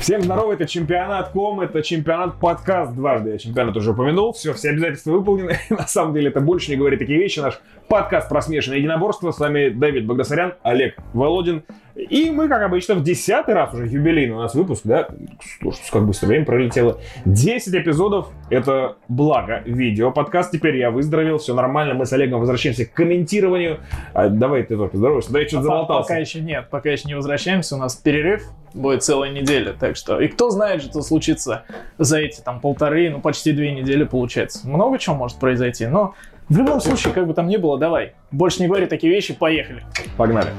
Всем здорово, это чемпионат ком, это чемпионат подкаст дважды. Я чемпионат уже упомянул, все, все обязательства выполнены. На самом деле это больше не говорит такие вещи. Наш подкаст про смешанное единоборство. С вами Давид Богдасарян, Олег Володин. И мы, как обычно, в десятый раз уже юбилейный у нас выпуск, да? Слушайте, как быстро время пролетело. 10 эпизодов — это благо видео. Подкаст теперь я выздоровел, все нормально. Мы с Олегом возвращаемся к комментированию. А, давай ты только здороваешься. Да я что-то заболтался. Пока еще нет, пока еще не возвращаемся. У нас перерыв будет целая неделя. Так что, и кто знает, что случится за эти там полторы, ну почти две недели получается. Много чего может произойти, но в любом случае, как бы там ни было, давай. Больше не говори такие вещи, поехали. Погнали.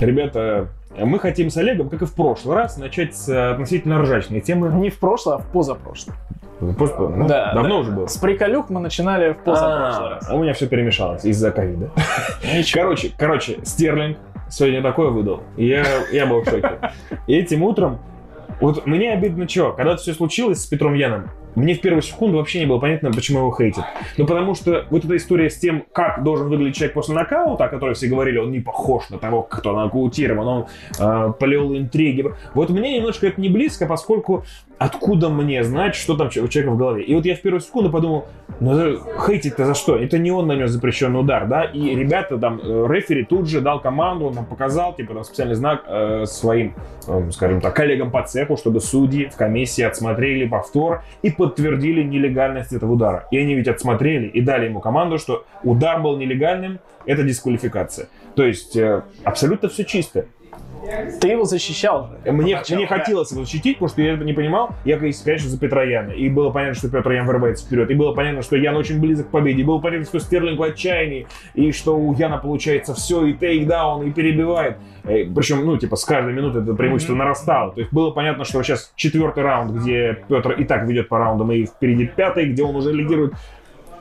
Ребята, мы хотим с Олегом, как и в прошлый раз, начать с относительно ржачной темы. Не в прошлое, а в позапрошлое. Просто, ну, Да, давно да. уже было. С приколюк мы начинали в позапрошлый А, раз. У меня все перемешалось из-за ковида. Короче, короче, Стерлинг сегодня такое выдал. Я, я был в шоке. И этим утром, вот мне обидно что, когда все случилось с Петром Яном, мне в первую секунду вообще не было понятно, почему его хейтят. Ну, потому что вот эта история с тем, как должен выглядеть человек после нокаута, о которой все говорили, он не похож на того, кто нокаутирован, он э, полил интриги. Вот мне немножко это не близко, поскольку откуда мне знать, что там у человека в голове. И вот я в первую секунду подумал, ну хейтить-то за что? Это не он нанес запрещенный удар, да? И ребята там, э, рефери тут же дал команду, он нам показал, типа, там специальный знак э, своим, э, скажем так, коллегам по цеху, чтобы судьи в комиссии отсмотрели повтор и подтвердили нелегальность этого удара. И они ведь отсмотрели и дали ему команду, что удар был нелегальным, это дисквалификация. То есть э, абсолютно все чисто. Ты его защищал же. Мне, Поначалу, мне да. хотелось его защитить, потому что я это не понимал. Я, конечно, за Петра Яна. И было понятно, что Петр Ян вырывается вперед. И было понятно, что Ян очень близок к победе. И было понятно, что Стерлинг в отчаянии. И что у Яна получается все, и тейкдаун, и перебивает. Э, Причем, ну, типа, с каждой минуты это преимущество Мгм. нарастало. То есть было понятно, что сейчас четвертый раунд, где Петр и так ведет по раундам, и впереди пятый, где он уже лидирует.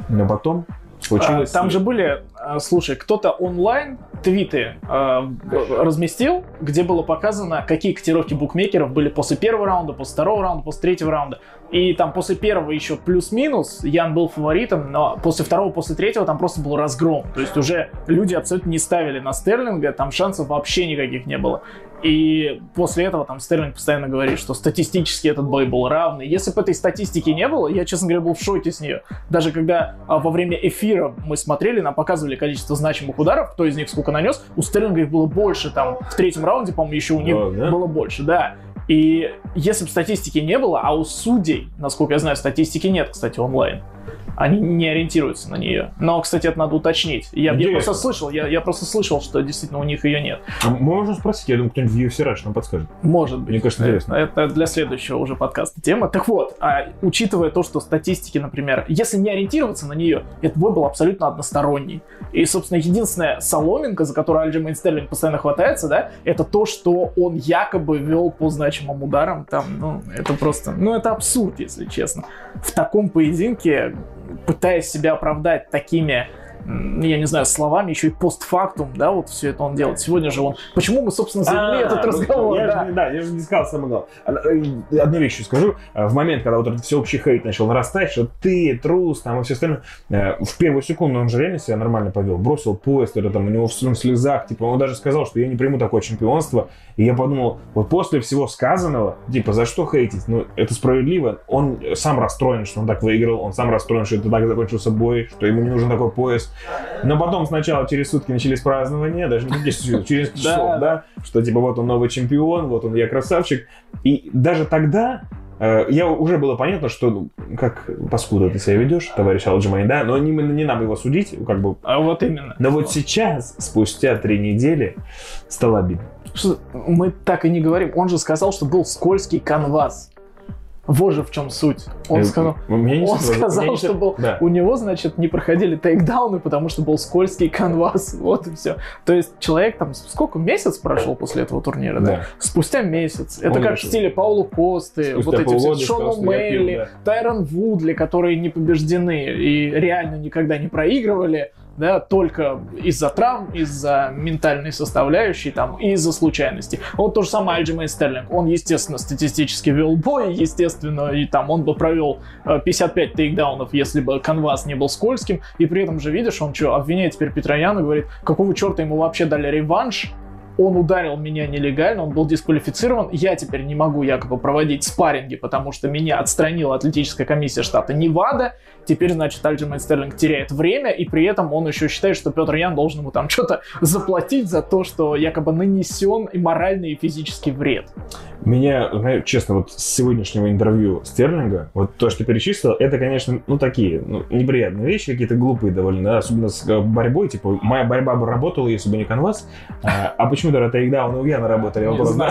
Но потом А, случилось... Там же были, а, слушай, кто-то онлайн твиты а, разместил, где было показано, какие котировки букмекеров были после первого раунда, после второго раунда, после третьего раунда. И там после первого еще плюс-минус Ян был фаворитом, но после второго, после третьего там просто был разгром. То есть уже люди абсолютно не ставили на Стерлинга, там шансов вообще никаких не было. И после этого там Стерлинг постоянно говорит, что статистически этот бой был равный. Если бы этой статистики не было, я, честно говоря, был в шоке с нее. Даже когда а, во время эфира мы смотрели, нам показывали количество значимых ударов, кто из них сколько нанес, у Стерлинга их было больше, там в третьем раунде, по-моему, еще у них Да, да? было больше, да. И если бы статистики не было, а у судей, насколько я знаю, статистики нет, кстати, онлайн. Они не ориентируются на нее. Но, кстати, это надо уточнить. Я, я просто слышал, я, я просто слышал, что действительно у них ее нет. Мы можем спросить, я думаю, кто-нибудь в UFC Rush нам подскажет. Может быть. Мне кажется, интересно. Это для следующего уже подкаста тема. Так вот, а, учитывая то, что статистики, например, если не ориентироваться на нее, этот бой был абсолютно односторонний. И, собственно, единственная соломинка, за которую Альджимейн Стерлинг постоянно хватается, да, это то, что он якобы вел по значимым ударам. Там, ну, это просто, ну, это абсурд, если честно. В таком поединке, пытаясь себя оправдать такими я не знаю, словами, еще и постфактум, да, вот все это он делает. Сегодня же он... Почему мы, собственно, завели А, этот ну, разговор, я да? же да, я же не сказал самое главное. Э, Одну вещь еще скажу. А, В момент, когда вот этот всеобщий хейт начал нарастать, что ты трус, там и все остальное, э, в первую секунду он же реально себя нормально повел. Бросил поезд, это там у него в слезах, типа, он даже сказал, что я не приму такое чемпионство. И я подумал, вот после всего сказанного, типа, за что хейтить? Ну, это справедливо. Он сам расстроен, что он так выиграл, он сам расстроен, что это так закончился бой, что ему не нужен такой пояс. Но потом сначала через сутки начались празднования, даже не через, через часов, да, что типа вот он новый чемпион, вот он я красавчик. И даже тогда э, я уже было понятно, что ну, как паскуда ты себя ведешь, товарищ Алджимай, да, но не, не нам его судить, как бы. А вот именно. Но вот сейчас, спустя три недели, стало обидно. Что мы так и не говорим. Он же сказал, что был скользкий канвас. Вот же в чем суть. Он Э, сказал, меня не он сказал не что был, Да. у него, значит, не проходили тейкдауны, потому что был скользкий канвас. Вот и все. То есть человек там сколько месяц прошел после этого турнира, да? Да. Спустя месяц. Это Он как решил. в стиле Паулу Косты, Спустя вот эти все Шону Мейли, да. Тайрон Вудли, которые не побеждены и реально никогда не проигрывали, да, только из-за травм, из-за ментальной составляющей там из-за случайностей. Вот то же самое Альджимейн Стерлинг. Он, естественно, статистически вел бой, естественно, и там он бы провел э, 55 тейкдаунов, если бы канвас не был скользким, и при этом же, видишь, он что, обвиняет теперь Петрояна, говорит, какого черта ему вообще дали реванш, он ударил меня нелегально, он был дисквалифицирован, я теперь не могу якобы проводить спарринги, потому что меня отстранила атлетическая комиссия штата Невада, теперь, значит, Альджимейн Стерлинг теряет время, и при этом он еще считает, что Петр Ян должен ему там что-то заплатить за то, что якобы нанесен и моральный, и физический вред. Меня, честно, вот с сегодняшнего интервью Стерлинга, вот то, что перечислил, это, конечно, ну, такие, ну, неприятные вещи, какие-то глупые довольно, да, особенно с э, борьбой, типа, моя борьба бы работала, если бы не канвас, а, а почему тогда Тейкдаун и Уяна работали? Вопрос, да?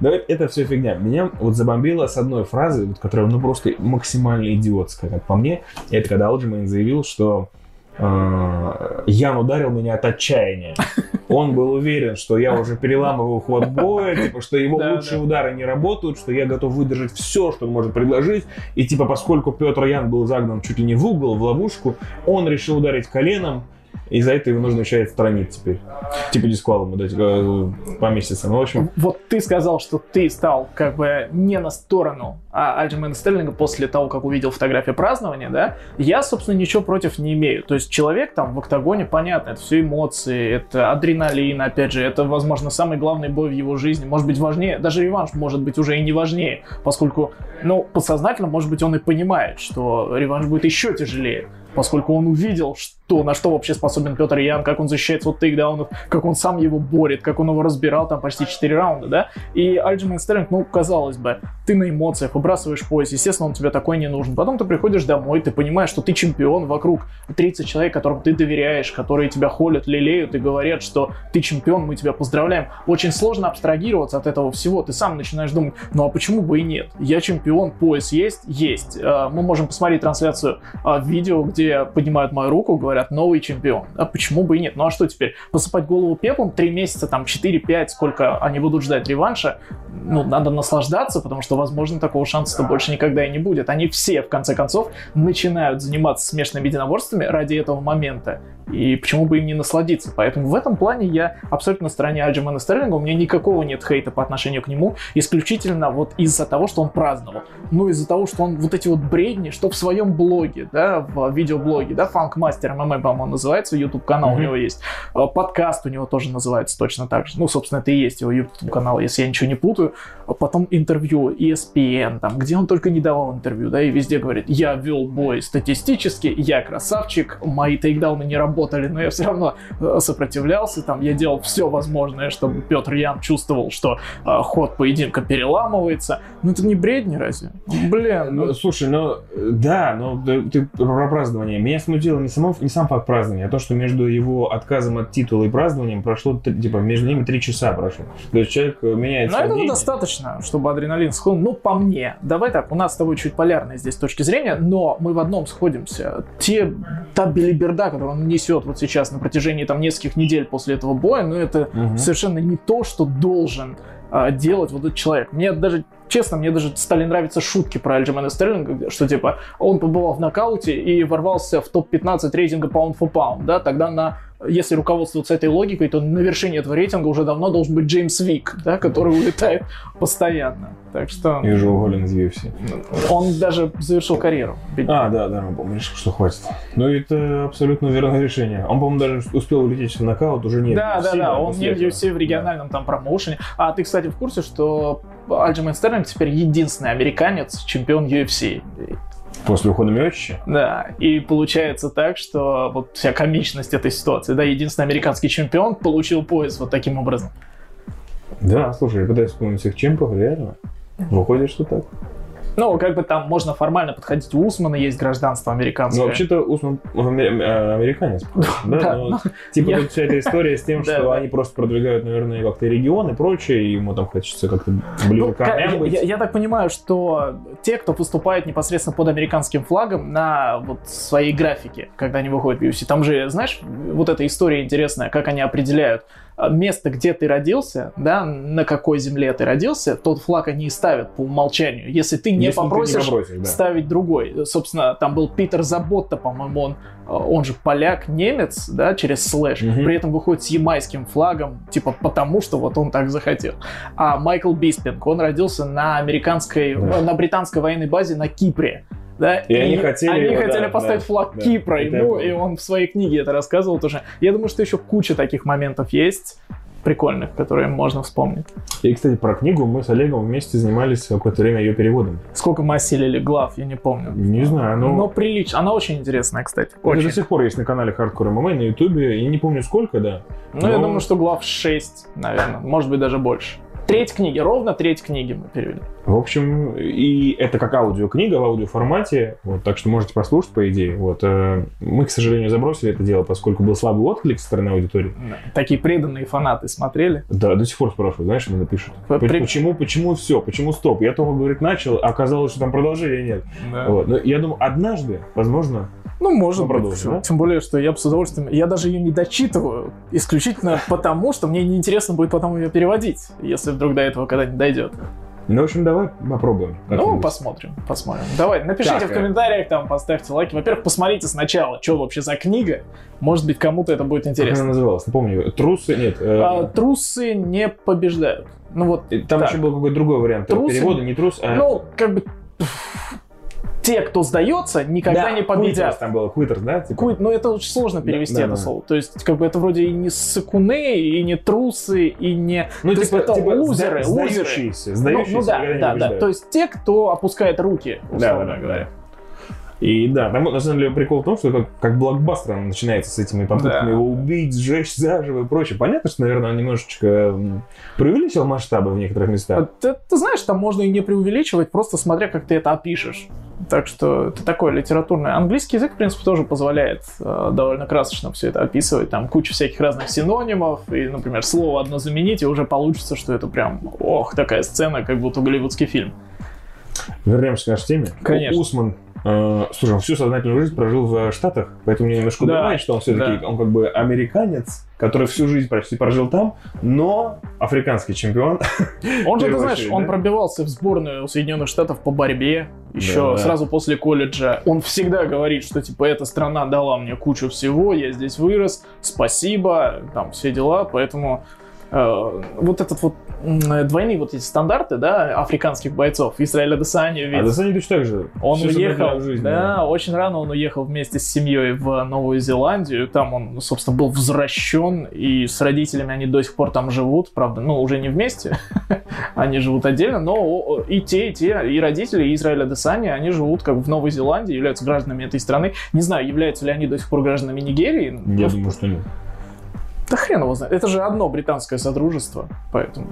Но это все фигня. Меня вот забомбило с одной фразы, вот, которая, ну, просто максимально идиотская, как по мне, это когда Алджимейн заявил, что э, Ян ударил меня от отчаяния. Он был уверен, что я уже переламываю ход боя, типа, что его да, лучшие да. удары не работают, что я готов выдержать все, что он может предложить. И типа, поскольку Петр Ян был загнан чуть ли не в угол, в ловушку, он решил ударить коленом, и за это его нужно еще отстранить теперь. Типа дисквалом дать э, по месяцам. Ну, в общем... Вот ты сказал, что ты стал как бы не на сторону а Альджимена Стерлинга после того, как увидел фотографию празднования, да, я, собственно, ничего против не имею. То есть человек там в октагоне, понятно, это все эмоции, это адреналин, опять же, это, возможно, самый главный бой в его жизни. Может быть, важнее, даже реванш может быть уже и не важнее, поскольку, ну, подсознательно, может быть, он и понимает, что реванш будет еще тяжелее поскольку он увидел, что, на что вообще способен Петр Ян, как он защищается от тейкдаунов, как он сам его борет, как он его разбирал там почти 4 раунда, да, и Альджимейн Стерлинг, ну, казалось бы, ты на эмоциях, выбрасываешь пояс, естественно, он тебе такой не нужен. Потом ты приходишь домой, ты понимаешь, что ты чемпион, вокруг 30 человек, которым ты доверяешь, которые тебя холят, лелеют и говорят, что ты чемпион, мы тебя поздравляем. Очень сложно абстрагироваться от этого всего. Ты сам начинаешь думать, ну а почему бы и нет? Я чемпион, пояс есть? Есть. А, мы можем посмотреть трансляцию а, видео, где поднимают мою руку, говорят, новый чемпион. А почему бы и нет? Ну а что теперь? Посыпать голову пеплом 3 месяца, там 4-5, сколько они будут ждать реванша? Ну, надо наслаждаться, потому что, возможно, такого шанса-то больше никогда и не будет. Они все, в конце концов, начинают заниматься смешанными единоборствами ради этого момента. И почему бы им не насладиться? Поэтому в этом плане я абсолютно на стороне Альджимена Стерлинга. У меня никакого нет хейта по отношению к нему. Исключительно вот из-за того, что он праздновал. Ну, из-за того, что он вот эти вот бредни, что в своем блоге, да, в видеоблоге, да, Фанкмастер ММА, по-моему, называется, YouTube канал mm-hmm. у него есть. Э, подкаст у него тоже называется точно так же. Ну, собственно, это и есть его YouTube канал, если я ничего не путаю. Потом интервью ESPN, там, где он только не давал интервью, да, и везде говорит, я вел бой статистически, я красавчик, мои тейкдауны не работают работали, но я все равно э, сопротивлялся, там я делал все возможное, чтобы Петр Ян чувствовал, что э, ход поединка переламывается. Ну это не бредни разве? Блин. Ну, ну слушай, ну да, но ты про празднование. Меня смутило не, само, не сам факт празднования, а то, что между его отказом от титула и празднованием прошло, типа, между ними три часа прошло. То есть человек э, меняется. Ну это достаточно, чтобы адреналин схлынул. Ну, по мне. Давай так, у нас с тобой чуть полярные здесь точки зрения, но мы в одном сходимся. Те, та белиберда, которую он несет несет вот сейчас на протяжении там нескольких недель после этого боя, но это угу. совершенно не то, что должен а, делать вот этот человек. Мне даже честно, мне даже стали нравиться шутки про Альджимена Стерлинга, что типа он побывал в нокауте и ворвался в топ-15 рейтинга pound for pound, да, тогда на если руководствоваться этой логикой, то на вершине этого рейтинга уже давно должен быть Джеймс Вик, да, который улетает постоянно. Так что... И уже уволен из UFC. Он даже завершил карьеру. А, да, да, он, по-моему, решил, что хватит. Ну, это абсолютно верное решение. Он, по-моему, даже успел улететь в нокаут, уже не Да, да, да, он не в UFC, в региональном там промоушене. А ты, кстати, в курсе, что Альджимейн Стерлинг теперь единственный американец, чемпион UFC. После ухода Миочича? Да, и получается так, что вот вся комичность этой ситуации, да, единственный американский чемпион получил пояс вот таким образом. Да, слушай, я пытаюсь вспомнить всех чемпов, реально. Выходит, что так. Ну, как бы там можно формально подходить. У Усмана есть гражданство американское. Ну, вообще-то Усман э, американец. Да, но типа тут вся эта история с тем, что они просто продвигают, наверное, как-то регион и прочее, и ему там хочется как-то ближе ну, быть. Я так понимаю, что те, кто выступает непосредственно под американским флагом на вот своей графике, когда они выходят в UFC, там же, знаешь, вот эта история интересная, как они определяют место, где ты родился, да, на какой земле ты родился, тот флаг они и ставят по умолчанию. Если ты не Если попросишь, ты не попросишь да. ставить другой. Собственно, там был Питер Заботта, по-моему, он, а, он же поляк, немец, да, через слэш, угу. при этом выходит с ямайским флагом, типа потому, что вот он так захотел. А Майкл Биспинг, он родился на американской, да. на британской военной базе на Кипре да, и, и они хотели, они его, хотели да, поставить да, флаг да, Кипра ему, и он в своей книге это рассказывал тоже. Я думаю, что еще куча таких моментов есть. прикольных, которые можно вспомнить. И, кстати, про книгу мы с Олегом вместе занимались какое-то время ее переводом. Сколько мы осилили глав, я не помню. Не знаю, но... Но прилично. Она очень интересная, кстати. Это Очень. до сих пор есть на канале Hardcore MMA на Ютубе. Я не помню сколько, да. Ну, я Но- думаю, что глав 6, наверное. Может быть, даже больше. Треть книги, ровно треть книги мы перевели. В общем, и это как аудиокнига в аудиоформате, вот, так что можете послушать, по идее. Вот, э, мы, к сожалению, забросили это дело, поскольку был слабый отклик со стороны аудитории. Такие преданные фанаты смотрели. Да, до сих пор спрашивают, знаешь, что напишут. При- Почему, почему все, почему стоп? Я только, говорит, начал, а оказалось, что там продолжения нет. Да. Вот. Но я думаю, однажды, возможно, Ну, может Ну, всё. да? Тем более, что я бы с удовольствием... Я даже ее не дочитываю, исключительно потому, что мне неинтересно будет потом ее переводить, если вдруг до этого когда-нибудь дойдет. ну, в общем, давай попробуем. Ну, посмотрим, посмотрим. Давай, напишите Так, в комментариях, там, поставьте лайки. Во-первых, посмотрите сначала, что вообще за книга. Может быть, кому-то это будет Как она интересно. называлась? Напомню, трусы, нет. э, А, трусы не побеждают. Ну вот, и Там так. еще был какой-то другой вариант Трусы- перевода, не трус, а... ну, как бы... Те, кто сдается, никогда Да, не победят. там было, Quitters, да? типа? Куит, ну это очень сложно перевести Да, да, это да. слово. То есть, как бы это вроде и не сыкуны, и не трусы, и не... Ну, То есть типа, это типа лузеры, сда- лузеры. сдающиеся, Ну, сдающиеся ну да, не да, да. побеждают. То есть те, кто опускает руки, Да, условно да, да. говоря. И да, там на самом деле прикол в том, что как, как блокбастер он начинается с этими попытками Да. его убить, сжечь заживо и прочее. Понятно, что, наверное, он немножечко преувеличил масштабы в некоторых А местах. Ты, ты знаешь, там можно и не преувеличивать, просто смотря, как ты это опишешь. Так что это такое литературное. Английский язык, в принципе, тоже позволяет э, довольно красочно все это описывать. Там куча всяких разных синонимов. И, например, слово одно заменить, и уже получится, что это прям, ох, такая сцена, как будто голливудский фильм. Вернемся к нашей теме. Конечно. Усман, э, слушай, он всю сознательную жизнь прожил в Штатах, поэтому мне немножко Да, удивляет, что он все-таки, да. он как бы американец, который всю жизнь почти прожил там, но африканский чемпион. Он же, ты знаешь, он пробивался в сборную Соединенных Штатов по борьбе еще Да. сразу после колледжа. Он всегда говорит, что типа эта страна дала мне кучу всего, я здесь вырос, спасибо, там все дела, поэтому вот этот вот м, двойные вот эти стандарты, да, африканских бойцов, Израиля Десани, А ведь Десани точно так же. он Всю уехал, сознательную жизнь, да, очень рано он уехал вместе с семьей в Новую Зеландию. Там он, собственно, был возвращен, и с родителями они до сих пор там живут, правда, ну, уже не вместе, они живут отдельно, но и те, и те, и родители и Израиля Десани, они живут как бы в Новой Зеландии, являются гражданами этой страны. Не знаю, являются ли они до сих пор гражданами Нигерии. Я думаю, что нет. Да хрен его знает. Это же одно британское содружество, поэтому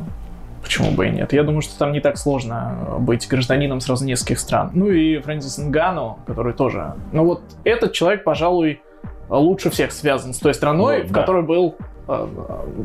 почему бы и нет. Я думаю, что там не так сложно э, быть гражданином сразу нескольких стран. Ну и Фрэнсис Нгану, который тоже... Ну вот этот человек, пожалуй, лучше всех связан с той страной, Ну, в да. которой был... э,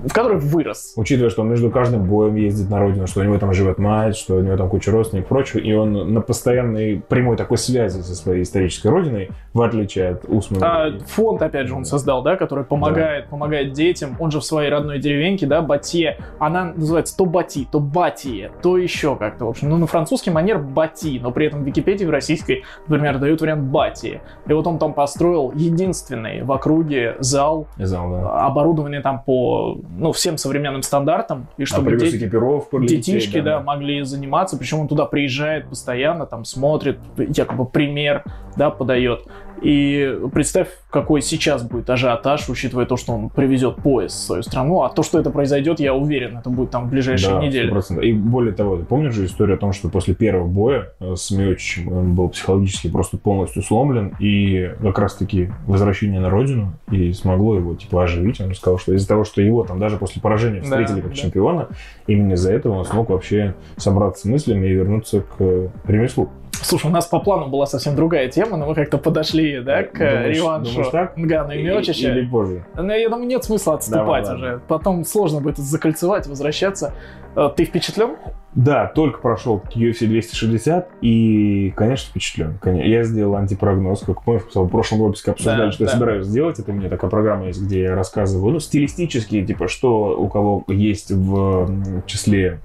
В которой вырос. Учитывая, что он между каждым боем ездит на родину, что у него там живет мать, что у него там куча родственников и прочего, и он на постоянной прямой такой связи со своей исторической родиной, в отличие от Усмана. А, фонд, опять же, он создал, да, который помогает, помогает детям. Он же в своей родной деревеньке, да, Батье. Она называется то Бати, то Батие, то еще как-то. В общем, ну, на французский манер Бати, но при этом в Википедии в российской, например, дают вариант Батие. И вот он там построил единственный в округе зал, Зал, да. оборудованный там по, ну, всем современным стандартам. И А чтобы привез дети... экипировку для детей, Детишки, да, могли заниматься, причем он туда приезжает постоянно, там смотрит, якобы пример, да, подает. И представь, какой сейчас будет ажиотаж, учитывая то, что он привезет поезд в свою страну, а то, что это произойдет, я уверен, это будет там в ближайшие Да, недели. 100%. И более того, ты помнишь же историю о том, что после первого боя э, с Миочичем он был психологически просто полностью сломлен, и как раз-таки возвращение на родину и смогло его типа оживить. Он сказал, что из-за того, что его там даже после поражения Да, встретили как да. чемпиона, именно из-за этого он смог вообще собраться с мыслями и вернуться к э, ремеслу. Слушай, у нас по плану была совсем другая тема, но мы как-то подошли, да, к Думаешь- реваншу думаешь так? Нгана и Миочича. Или позже. Ну, я думаю, нет смысла отступать Давай, уже. Потом сложно будет закольцевать, возвращаться. Э, Ты впечатлен? Да, только прошел UFC 260 и, конечно, впечатлен. Я сделал антипрогноз, как помнишь, в прошлом выпуске обсуждали, Да, что да. я собираюсь сделать. Это у меня такая программа есть, где я рассказываю, ну, стилистически, типа, что у кого есть в числе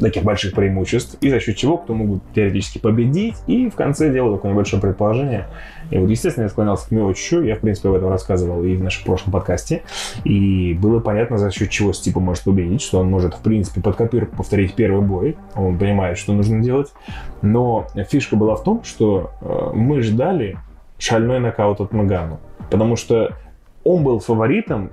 таких больших преимуществ, и за счет чего кто могут теоретически победить, и в конце делаю такое небольшое предположение. И вот, естественно, я склонялся к Миочичу, я, в принципе, об этом рассказывал и в нашем прошлом подкасте, и было понятно, за счет чего Стипа может победить, что он может, в принципе, под копирку повторить первый бой, он понимает, что нужно делать, но фишка была в том, что э, мы ждали шальной нокаут от Магану, потому что он был фаворитом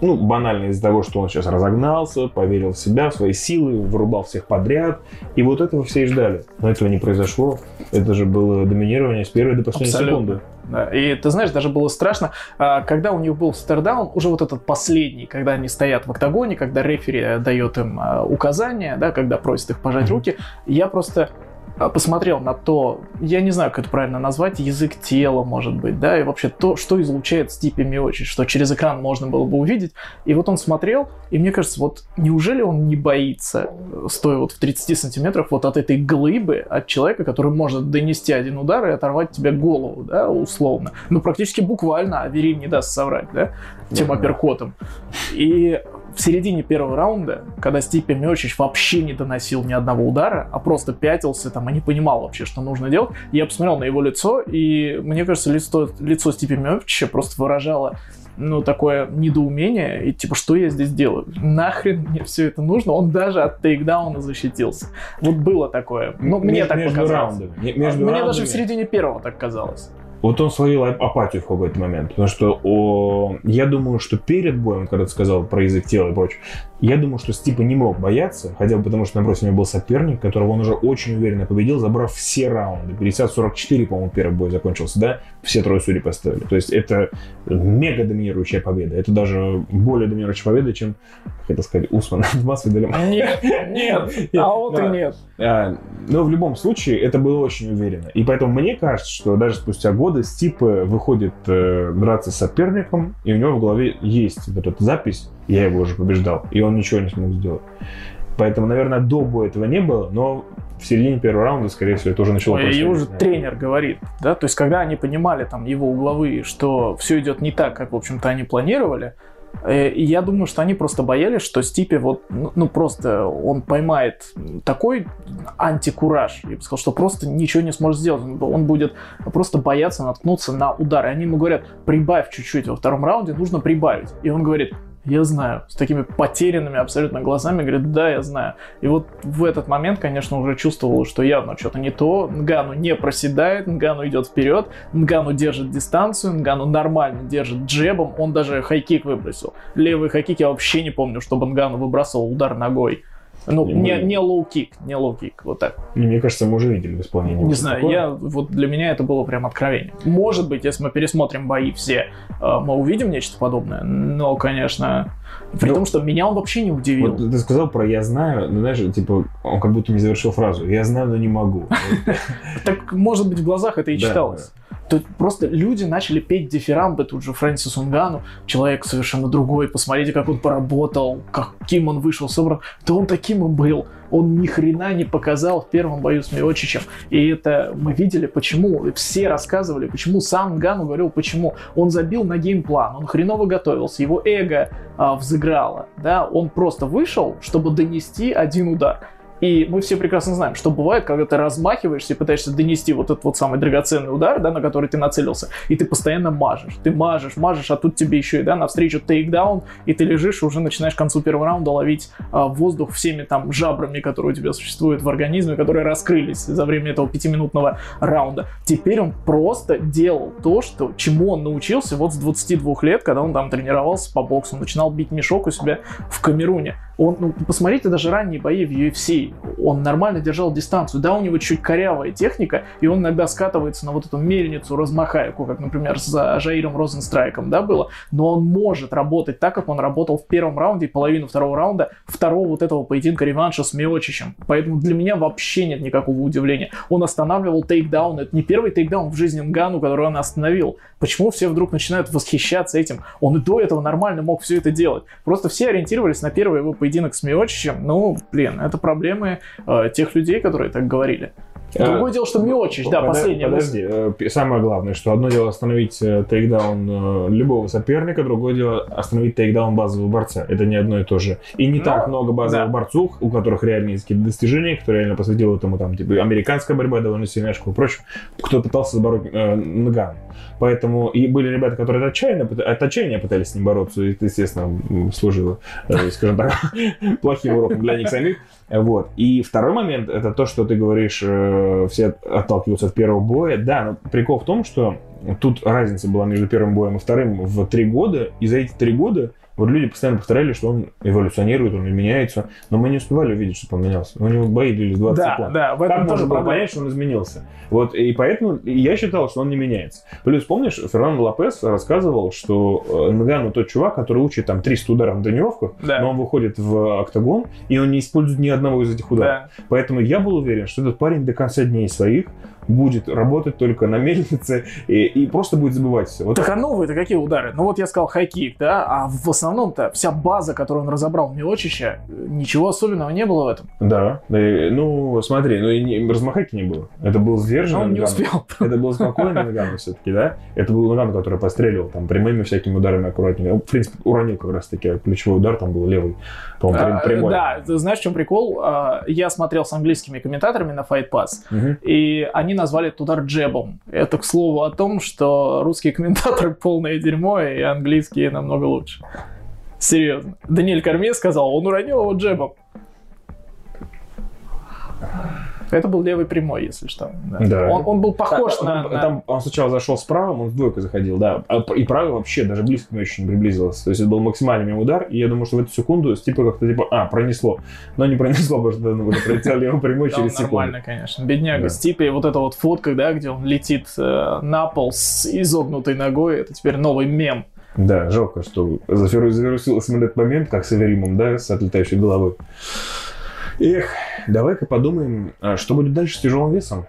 ну, банально из-за того, что он сейчас разогнался, поверил в себя, в свои силы, вырубал всех подряд. И вот этого все и ждали. Но этого не произошло. Это же было доминирование с первой до последней Абсолютно. секунды. Да, и ты знаешь, даже было страшно, а, когда у них был стардаун, уже вот этот последний, когда они стоят в октагоне, когда рефери дает им а, указания, да, когда просит их пожать Мгм. руки, я просто посмотрел на то, я не знаю, как это правильно назвать, язык тела, может быть, да, и вообще то, что излучает Стипи Миочич, что через экран можно было бы увидеть. И вот он смотрел, и мне кажется, вот неужели он не боится, э, стоя вот в 30 сантиметрах вот от этой глыбы, от человека, который может донести один удар и оторвать тебе голову, да, условно. Ну, практически буквально, а Верин не даст соврать, да, тем апперкотом. И в середине первого раунда, когда Стипи Миочич вообще не доносил ни одного удара, а просто пятился там и не понимал вообще, что нужно делать, я посмотрел на его лицо, и мне кажется, лицо, лицо Стипи Миочича просто выражало ну, такое недоумение, и типа, что я здесь делаю? Нахрен мне все это нужно? Он даже от тейкдауна защитился. Вот было такое. Ну, мне Между- так между показалось. раундами. Ме- Между мне даже раундами. в середине первого так казалось. Вот он словил ап- апатию в какой-то момент. Потому что о, я думаю, что перед боем, когда ты сказал про язык тела и прочее, я думаю, что Стипа не мог бояться, хотя бы потому, что напротив него был соперник, которого он уже очень уверенно победил, забрав все раунды. 50-44, по-моему, первый бой закончился, да? Все трое судей поставили. То есть это мега доминирующая победа. Это даже более доминирующая победа, чем, как это сказать, Усман в Масвиделе. Нет, нет, а вот и нет. А, Но в любом случае это было очень уверенно. И поэтому мне кажется, что даже спустя годы Стип э, выходит э, драться с соперником, и у него в голове есть вот эта запись, я его уже побеждал, и он ничего не смог сделать. Поэтому, наверное, до боя этого не было, но в середине первого раунда, скорее всего, это уже начало Ой, и происходить. уже тренер говорит, да, то есть когда они понимали там его угловые, что все идет не так, как, в общем-то, они планировали, и я думаю, что они просто боялись, что Стипе вот, ну, ну, просто он поймает такой антикураж, я бы сказал, что просто ничего не сможет сделать, Он- будет просто бояться наткнуться на удар, и они ему говорят, прибавь чуть-чуть во втором раунде, нужно прибавить, и он говорит, я знаю, с такими потерянными абсолютно глазами, говорит, да, я знаю. И вот в этот момент, конечно, уже чувствовал, что явно что-то не то. Нгану не проседает, Нгану идет вперед, Нгану держит дистанцию, Нгану нормально держит джебом, он даже хайкик выбросил. Левый хайкик я вообще не помню, чтобы Нгану выбрасывал удар ногой. Ну, Не не, лоу-кик, не лоу-кик, вот так. И Мне кажется, мы уже видели в исполнении. Не знаю, такое. я, вот для меня это было прям откровение. Может быть, если мы пересмотрим бои все, э, мы увидим нечто подобное, но, конечно, при Ну, том, что меня он вообще не удивил. Вот ты сказал про «я знаю», ну, знаешь, типа, он как будто не завершил фразу «я знаю, но не могу». Так, может быть, в глазах это и читалось. Тут просто люди начали петь дифирамбы, тут же Фрэнсис Унгану, человек совершенно другой, посмотрите, как он поработал, каким он вышел собран. Да он таким и был. Он ни хрена не показал в первом бою с Миочичем. И это мы видели, почему. Все рассказывали, почему сам Нгану говорил, почему. Он забил на геймплан, он хреново готовился, его эго а, взыграло. Да? Он просто вышел, чтобы донести один удар. И мы все прекрасно знаем, что бывает, когда ты размахиваешься и пытаешься донести вот этот вот самый драгоценный удар, да, на который ты нацелился, и ты постоянно мажешь, ты мажешь, мажешь, а тут тебе еще и, да, навстречу тейкдаун, и ты лежишь уже начинаешь к концу первого раунда ловить а, воздух всеми там жабрами, которые у тебя существуют в организме, которые раскрылись за время этого пятиминутного раунда. Теперь он просто делал то, что, чему он научился вот с 22 лет, когда он там тренировался по боксу, начинал бить мешок у себя в Камеруне. Он, ну, посмотрите даже ранние бои в UFC. Он нормально держал дистанцию. Да, у него чуть корявая техника, и он иногда скатывается на вот эту мельницу, размахайку, как, например, за Жаиром Розенстрайком, да, было. Но он может работать так, как он работал в первом раунде и половину второго раунда второго вот этого поединка реванша с Миочичем. Поэтому для меня вообще нет никакого удивления. Он останавливал тейкдаун. Это не первый тейкдаун в жизни Нгану, который он остановил. Почему все вдруг начинают восхищаться этим? Он и до этого нормально мог все это делать. Просто все ориентировались на первый его поединок с Миочичем. Ну, блин, это проблемы э, тех людей, которые так говорили. Другое дело, что Миочич, да, Подо- последняя мысль. Подожди, э, самое главное, что одно дело остановить э, тейкдаун э, любого соперника, другое дело остановить тейкдаун базового борца. Это не одно и то же. И не Ну, так много базовых да. борцов, у которых реально есть какие-то достижения, кто реально посвятил этому, там, типа, американская борьба довольно сильная и прочее, кто пытался забороть э, Нгану. Поэтому и были ребята, которые от, отчаянно, пыта- от отчаяния пытались с ним бороться, и это, естественно, служило, э, скажем так, плохим уроком для них самих. Вот. И второй момент, это то, что ты говоришь, э, все отталкиваются от первого боя. Да, но прикол в том, что тут разница была между первым боем и вторым в три года, и за эти три года Вот люди постоянно повторяли, что он эволюционирует, он меняется, но мы не успевали увидеть, что он менялся. У него бои длились 20 Да, секунд. да, в этом Как тоже можно было понять, что он изменился? Вот, и поэтому я считал, что он не меняется. Плюс, помнишь, Фернандо Лопес рассказывал, что э, Нгану тот чувак, который учит там 300 ударов на тренировках, Да. но он выходит в октагон, и он не использует ни одного из этих ударов. Да. Поэтому я был уверен, что этот парень до конца дней своих будет работать только на мельнице и, и просто будет забывать все. Вот Так а новые-то какие удары? Ну вот я сказал хайкик, да, а в основном-то вся база, которую он разобрал в Миочича, ничего особенного не было в этом. Да, ну смотри, ну и не- размахайки не было. Это был сдержанный он не успел. Это был спокойный Нгану все-таки, да? Это был Нгану, который постреливал там прямыми всякими ударами аккуратнее. Он, в принципе, уронил как раз-таки ключевой удар, там был левый, по-моему, А, прям- прямой. Да, ты знаешь, в чем прикол? А, Я смотрел с английскими комментаторами на Fight Pass, Мгм. и они назвали этот удар джебом. Это, к слову, о том, что русские комментаторы полное дерьмо, и английские намного лучше. Серьезно. Даниэль Корме сказал, он уронил его джебом. Это был левый прямой, если что. Да. Да. Он, он был похож Там- на... там, на- там он сначала зашел с правым, он с двойкой заходил, да. А И правый вообще даже близко не очень приблизился. То есть это был максимальный мимо удар, и я думаю, что в эту секунду типа как-то типа, а, пронесло. Но не пронесло, потому что ну, пролетел его прямой через секунду. нормально, конечно. Бедняга Да. Стипи, вот эта вот фотка, да, где он летит э, на пол с изогнутой ногой, это теперь новый мем. Да, жалко, что завиру- завирусился именно этот момент, как с Эверимом, да, с отлетающей головой. Эх, давай-ка подумаем, а что будет дальше с тяжелым весом.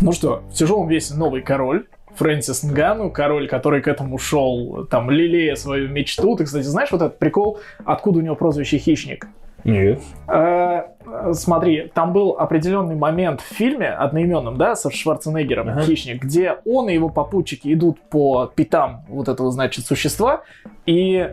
Ну что, в тяжелом весе новый король. Фрэнсис Нгану, король, который к этому шел, там, лелея свою мечту. Ты, кстати, знаешь вот этот прикол, откуда у него прозвище «Хищник»? Нет. Э, э, Смотри, там был определенный момент в фильме одноименном, да, со Шварценеггером Ага. «Хищник», где он и его попутчики идут по пятам вот этого, значит, существа, и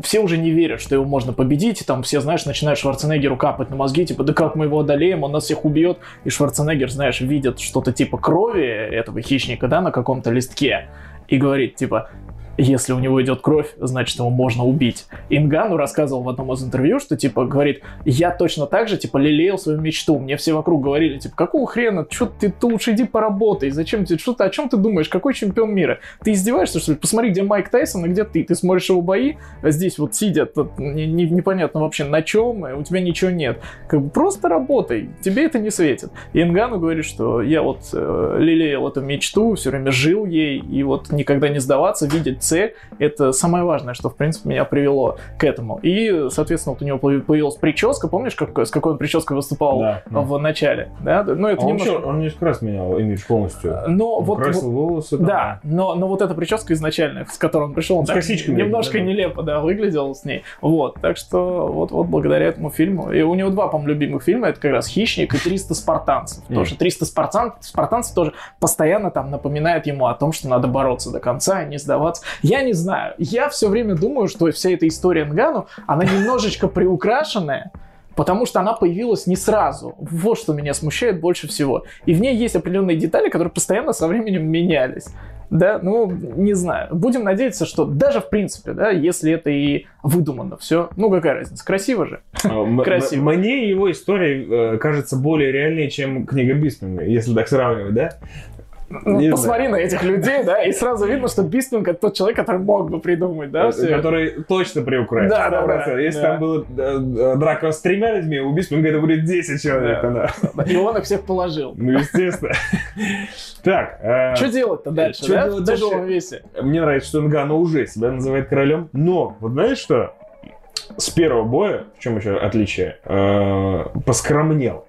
все уже не верят, что его можно победить, и там все, знаешь, начинают Шварценеггеру капать на мозги, типа, да как мы его одолеем, он нас всех убьет, и Шварценеггер, знаешь, видит что-то типа крови этого хищника, да, на каком-то листке, и говорит, типа, если у него идет кровь, значит, его можно убить. Ингану рассказывал в одном из интервью, что, типа, говорит, я точно так же, типа, лелеял свою мечту. Мне все вокруг говорили, типа, какого хрена, что ты, лучше иди поработай, зачем тебе, что ты, о чем ты думаешь, какой чемпион мира? Ты издеваешься, что ли? Посмотри, где Майк Тайсон и где ты. Ты смотришь его бои, а здесь вот сидят, тут не- не- непонятно вообще на чем, у тебя ничего нет. Как бы просто работай, тебе это не светит. И Ингану говорит, что я вот э, лелеял эту мечту, все время жил ей, и вот никогда не сдаваться, видеть цель, это самое важное, что, в принципе, меня привело к этому. И, соответственно, вот у него появ- появилась прическа, помнишь, как, с какой он прической выступал Да, да. в начале? Да? Ну, это он, немножко... вообще, он несколько раз менял имидж полностью. Но Он вот, красил волосы. там. да, но, но вот эта прическа изначальная, с которой он пришел, он С так косичками, немножко да, да. нелепо, да, выглядел с ней. Вот, так что вот, вот благодаря этому фильму. И у него два, по-моему, любимых фильма, это как раз «Хищник» и «300 спартанцев». Мгм. Тоже 300 спартан, спартанцев тоже постоянно там напоминает ему о том, что надо бороться до конца и не сдаваться. Я не знаю, я все время думаю, что вся эта история Нгану, она немножечко приукрашенная, Потому что она появилась не сразу. Вот что меня смущает больше всего. И в ней есть определенные детали, которые постоянно со временем менялись. Да, ну, не знаю. Будем надеяться, что даже в принципе, да, если это и выдумано все, ну какая разница, красиво же. А, Красиво. Мне его история э, кажется более реальней, чем книга Бисминга, если так сравнивать, да? Ну, Не посмотри на этих людей, да, и сразу видно, что Бисминг это тот человек, который мог бы придумать, да, Э, все это. который точно приукрасит. Да, да, 100%. да, Если да. там была э, э, драка с тремя людьми, у Бисминга это будет 10 человек. Да. да. И он их всех положил. Ну, естественно. Так, Что делать-то дальше, да, делать в тяжелом весе? мне нравится, что Нгану уже себя называет королем, но, вот знаешь что? С первого боя, в чем еще отличие, поскромнел.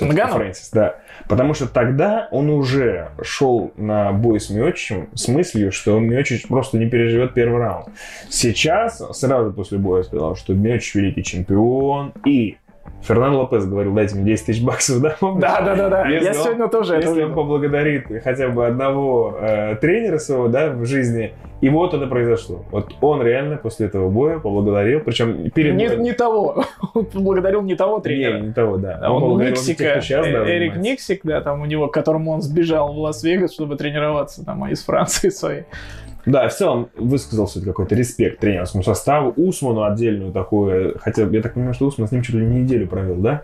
Нгану? Фрэнсис, да. Потому что тогда он уже шел на бой с Миочичем с мыслью, что Миочич просто не переживет первый раунд. Сейчас, сразу после боя сказал, что Миочич великий чемпион, и Фернандо Лопес говорил, дайте мне 10 тысяч баксов, да? Да, да, да, да. Если Я он- сегодня тоже это Если он поблагодарит хотя бы одного э, тренера своего, да, в жизни, и вот это произошло. Вот он реально после этого боя поблагодарил, причем перед Не, не того. Он поблагодарил не того тренера. Не, не того, да. А он тех, Никсика, щас, да, э, Эрик занимается. Никсик, да, там у него, к которому он сбежал в Лас-Вегас, чтобы тренироваться там из Франции своей. Да, в целом высказался какой-то респект тренерскому составу. Усману отдельную такую. Хотя я так понимаю, что Усман с ним чуть ли не неделю провел, да?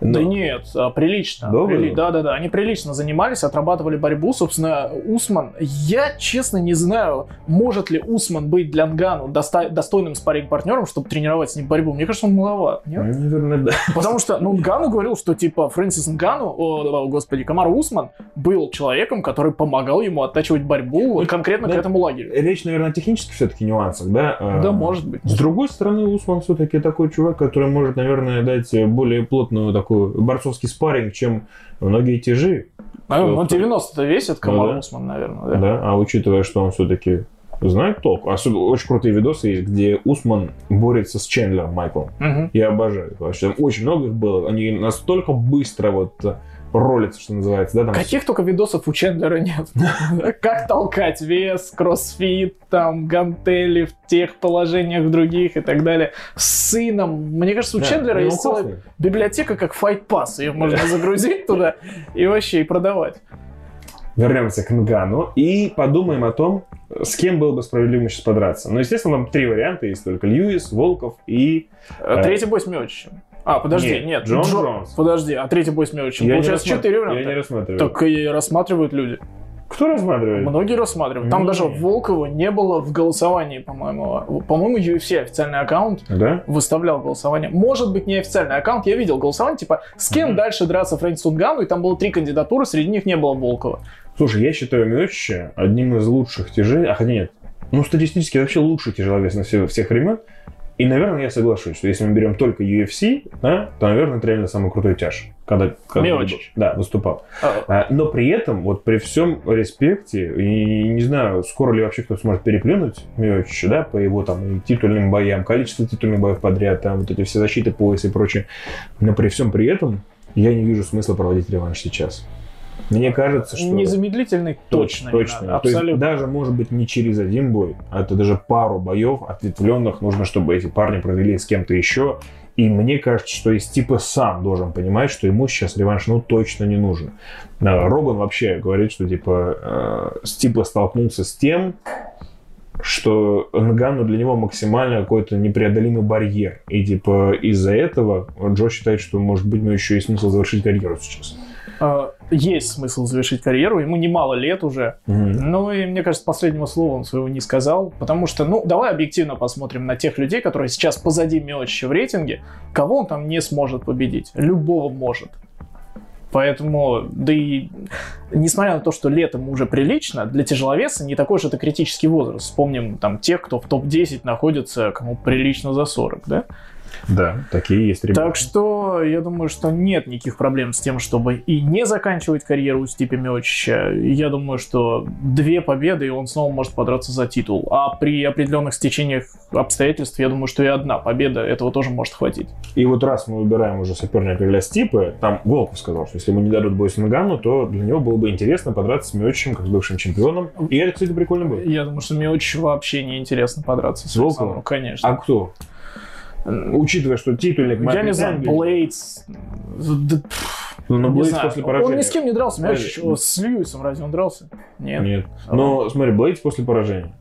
Но... Да нет, а, прилично. Да, Прили... да, да, да. Они прилично занимались, отрабатывали борьбу. Собственно, Усман, я честно не знаю, может ли Усман быть для Нгану доста... достойным спарринг партнером чтобы тренировать с ним борьбу. Мне кажется, он маловат. Нет? Наверное, да. Потому что, ну, Нгану говорил, что типа Фрэнсис Нгану, о, о господи, Камар Усман был человеком, который помогал ему оттачивать борьбу ну, конкретно да, к этому лагерю. Речь, наверное, о технических все-таки нюансах, да? Да, может быть. С другой стороны, Усман все-таки такой чувак, который может, наверное, дать более плотную такой борцовский спарринг, чем многие тяжи. А, ну, 90-то весит Камар ну, да. Усман, наверное. Да? да, а учитывая, что он все-таки знает толк. Особенно очень крутые видосы есть, где Усман борется с Чендлером Майклом. Угу. Я обожаю. Вообще, там очень много их было. Они настолько быстро вот ролится, что называется, да? Там... Каких только видосов у Чендлера нет. Как толкать вес, кроссфит, там, гантели в тех положениях других и так далее. С сыном. Мне кажется, у Чендлера есть целая библиотека, как Fight Pass. Ее можно загрузить туда и вообще и продавать. Вернемся к Нгану и подумаем о том, с кем было бы справедливо сейчас подраться. Ну, естественно, там три варианта есть только. Льюис, Волков и... Э, третий бой с Мёчичем. А, подожди, нет, нет Джон Джо... Джонс. Подожди, а третий бой с Мелочем? Я Получается, четыре варианта. Я не рассматриваю. Так и рассматривают люди. Кто рассматривает? Многие рассматривают. Там не. даже Волкова не было в голосовании, по-моему. По-моему, UFC официальный аккаунт да? выставлял голосование. Может быть, не официальный аккаунт. Я видел голосование, типа, с кем mm-hmm. дальше драться Фрэнсису Нгану, и там было три кандидатуры, среди них не было Волкова. Слушай, я считаю Миочича одним из лучших тяжей, а хотя нет, ну, статистически вообще лучший тяжеловес на всех, всех времен. И, наверное, я соглашусь, что если мы берем только UFC, да, то, наверное, это реально самый крутой тяж. Когда, когда Мелочь. Да, выступал. А. Но при этом, вот при всем респекте, и не знаю, скоро ли вообще кто сможет переплюнуть Миочича, да, по его там титульным боям, количество титульных боев подряд, там вот эти все защиты пояса и прочее. Но при всем при этом я не вижу смысла проводить реванш сейчас. Мне кажется, что... Незамедлительный точно. Точно. Надо, абсолютно. То есть даже, может быть, не через один бой, а это даже пару боев ответвленных нужно, чтобы эти парни провели с кем-то еще. И мне кажется, что из типа сам должен понимать, что ему сейчас реванш ну точно не нужен. Роган вообще говорит, что типа э, Стипа столкнулся с тем, что Нгану для него максимально какой-то непреодолимый барьер. И типа из-за этого Джо считает, что может быть, ну еще и смысл завершить карьеру сейчас. А, есть смысл завершить карьеру, ему немало лет уже. Угу. Ну и мне кажется, последнего слова он своего не сказал, потому что, ну, давай объективно посмотрим на тех людей, которые сейчас позади Миочича в рейтинге, кого он там не сможет победить. Любого может. Поэтому, да и несмотря на то, что летом уже прилично, для тяжеловеса не такой уж это критический возраст. Вспомним там тех, кто в топ-10 находится, кому прилично за 40, да? Да, такие есть ребята. Так что я думаю, что нет никаких проблем с тем, чтобы и не заканчивать карьеру у Стипи Миочича. Я думаю, что две победы, и он снова может подраться за титул. А при определенных стечениях обстоятельств, я думаю, что и одна победа этого тоже может хватить. И вот раз мы выбираем уже соперника для Стипы, там Волков сказал, что если ему не дадут бой с Нагану, то для него было бы интересно подраться с Миочичем, как с бывшим чемпионом. И это, кстати, прикольно было. Я думаю, что Миочичу вообще не интересно подраться с Волковым. Конечно. А кто? Учитывая, что титульник Я не знаю, Блейдс... Ну, Блейдс после поражения... Он ни с кем не дрался, понимаешь? С Льюисом разве он дрался? Нет. Нет. Но смотри, Блейдс после поражения.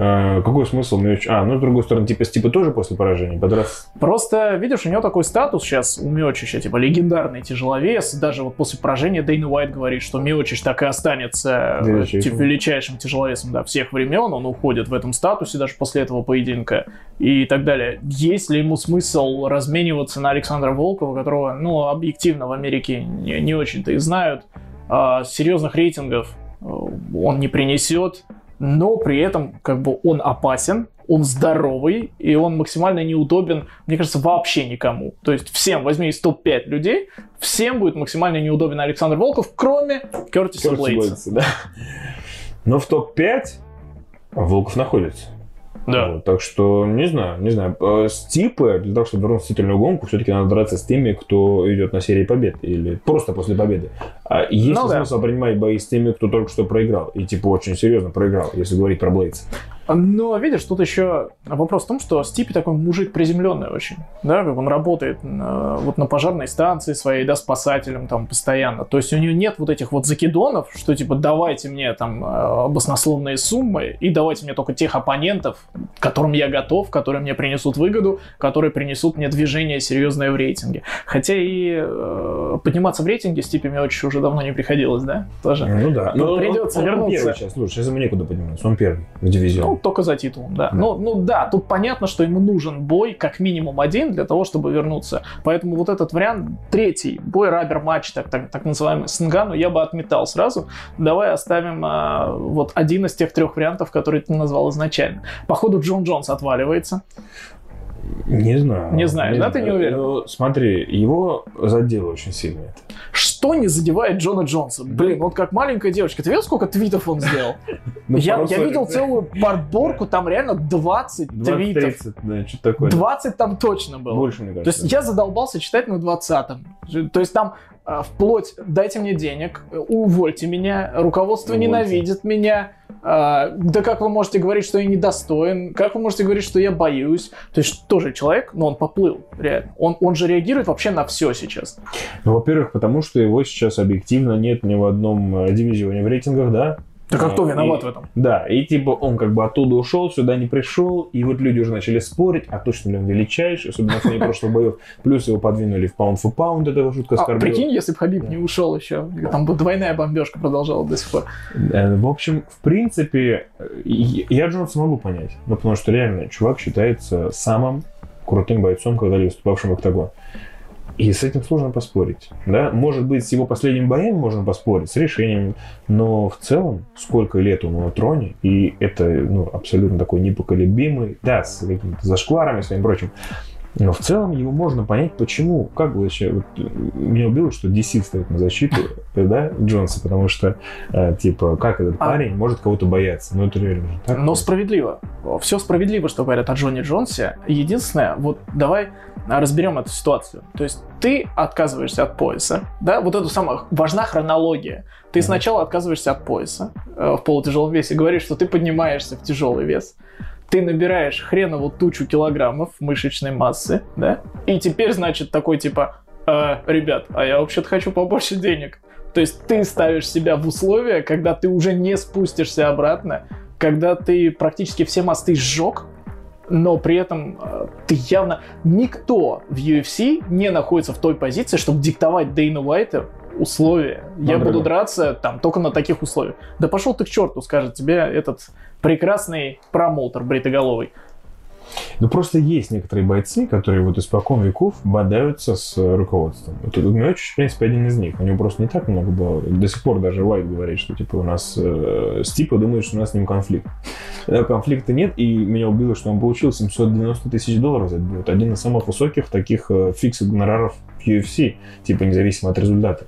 А, какой смысл Миоч? А, ну, с другой стороны, типа, типа тоже после поражения подраться. Просто, видишь, у него такой статус сейчас у Миочича, типа, легендарный тяжеловес. Даже вот после поражения Дейна Уайт говорит, что Миочич так и останется величайшим, типа, величайшим тяжеловесом да, всех времен. Он уходит в этом статусе даже после этого поединка и так далее. Есть ли ему смысл размениваться на Александра Волкова, которого, ну, объективно в Америке не, не очень-то и знают, а, серьезных рейтингов э, он не принесет но при этом как бы он опасен, он здоровый, и он максимально неудобен, мне кажется, вообще никому. То есть всем, возьми из топ-5 людей, всем будет максимально неудобен Александр Волков, кроме Кертиса Блейдса. Да. Но в топ-5 Волков находится. Да. Вот, так что, не знаю, не знаю. Э, с типа, для того, чтобы вернуться в титульную гонку, все-таки надо драться с теми, кто идет на серии побед. Или просто после победы. А есть Ну ли да. смысл принимать бои с теми, кто только что проиграл? И типа очень серьезно проиграл, если говорить про Блейдса. Но видишь, тут еще вопрос в том, что Стипи такой мужик приземленный очень, да, как он работает на- вот на пожарной станции своей, да, спасателем там постоянно. То есть у него нет вот этих вот закидонов, что типа давайте мне там э, баснословные суммы и давайте мне только тех оппонентов, которым я готов, которые мне принесут выгоду, которые принесут мне движение серьезное в рейтинге. Хотя и э, подниматься в рейтинге Стипи Миочич уже давно не приходилось, да, тоже. Ну да. Ну, он- придется он, он вернуться. первый сейчас, слушай, сейчас ему некуда подниматься, он первый в дивизионе. Ну, только за титулом, да. Да. Ну, ну да, тут понятно, что ему нужен бой как минимум один для того, чтобы вернуться. Поэтому вот этот вариант, третий, бой рабер матч, так, так, так называемый, с Нгану, я бы отметал сразу. Давай оставим а, вот один из тех трех вариантов, которые ты назвал изначально. Походу Джон Джонс отваливается. Не знаю. Не знаешь, да, ты не уверен? Ну, смотри, его задело очень сильно это. Что не задевает Джона Джонса? Блин, вот как маленькая девочка. Ты видел, сколько твитов он сделал? Ну, я, видел целую подборку, там реально 20 твитов. 20-30, да, что такое. 20 там точно было. Больше, мне То кажется. есть я задолбался читать на 20-м. То есть там вплоть дайте мне денег, увольте меня, руководство Увольте. ненавидит меня, а, да как вы можете говорить, что я недостоин, как вы можете говорить, что я боюсь. То есть тоже человек, но он поплыл, реально. Он, он же реагирует вообще на все сейчас. Ну, во-первых, потому что его сейчас объективно нет ни в одном э, дивизионе в рейтингах, да? Так а кто И- виноват в этом? Да, и типа он как бы оттуда ушел, сюда не пришел, и вот люди уже начали спорить, а точно ли он величайший, особенно в фоне прошлых боев. Плюс его подвинули в паунд for паунд, это его жутко А, оскорбило. прикинь, если бы Хабиб не ушел еще, там бы двойная бомбежка продолжала до сих пор. Э, В общем, в принципе, я я Джонса могу понять. Ну, потому что реально, чувак считается самым крутым бойцом, когда-либо выступавшим в октагон. И с этим сложно поспорить. Да? Может быть, с его последними боями можно поспорить, с решением, но в целом, сколько лет он на троне, и это ну, абсолютно такой непоколебимый, да, с какими-то зашкварами своим прочим, но в целом его можно понять, почему. Как бы вообще, вот, меня убило, что DC стоит на защиту, э, да, Джонса, потому что, э, типа, как этот А- парень может кого-то бояться? Ну, это реально же так. Но справедливо. Все справедливо, что говорят о Джонни Джонсе. Единственное, вот давай разберем эту ситуацию. То есть ты отказываешься от пояса, да, вот это самое, важна хронология. Ты сначала отказываешься от пояса э, в полутяжелом весе, говоришь, что ты поднимаешься в тяжелый вес, ты набираешь хренову тучу килограммов мышечной массы, да, и теперь, значит, такой типа, «А, ребят, а я вообще-то хочу побольше денег. То есть ты ставишь себя в условия, когда ты уже не спустишься обратно, когда ты практически все мосты сжег, но при этом э, ты явно... Никто в UFC не находится в той позиции, чтобы диктовать Дейну Уайту условия. Я Ну, буду да. драться там только на таких условиях. Да пошел ты к черту, скажет тебе этот прекрасный промоутер бритоголовый. Ну, просто есть некоторые бойцы, которые вот испокон веков бодаются с э, руководством. Вот Миочич, в принципе, один из них. У него просто не так много было. До сих пор даже Уайт говорит, что типа у нас э, Стипа думает, что у нас с ним конфликт. Э, Конфликта нет, и меня убило, что он получил 790 тысяч долларов за. Это один из самых высоких таких э, фиксов гонораров UFC, типа независимо от результата.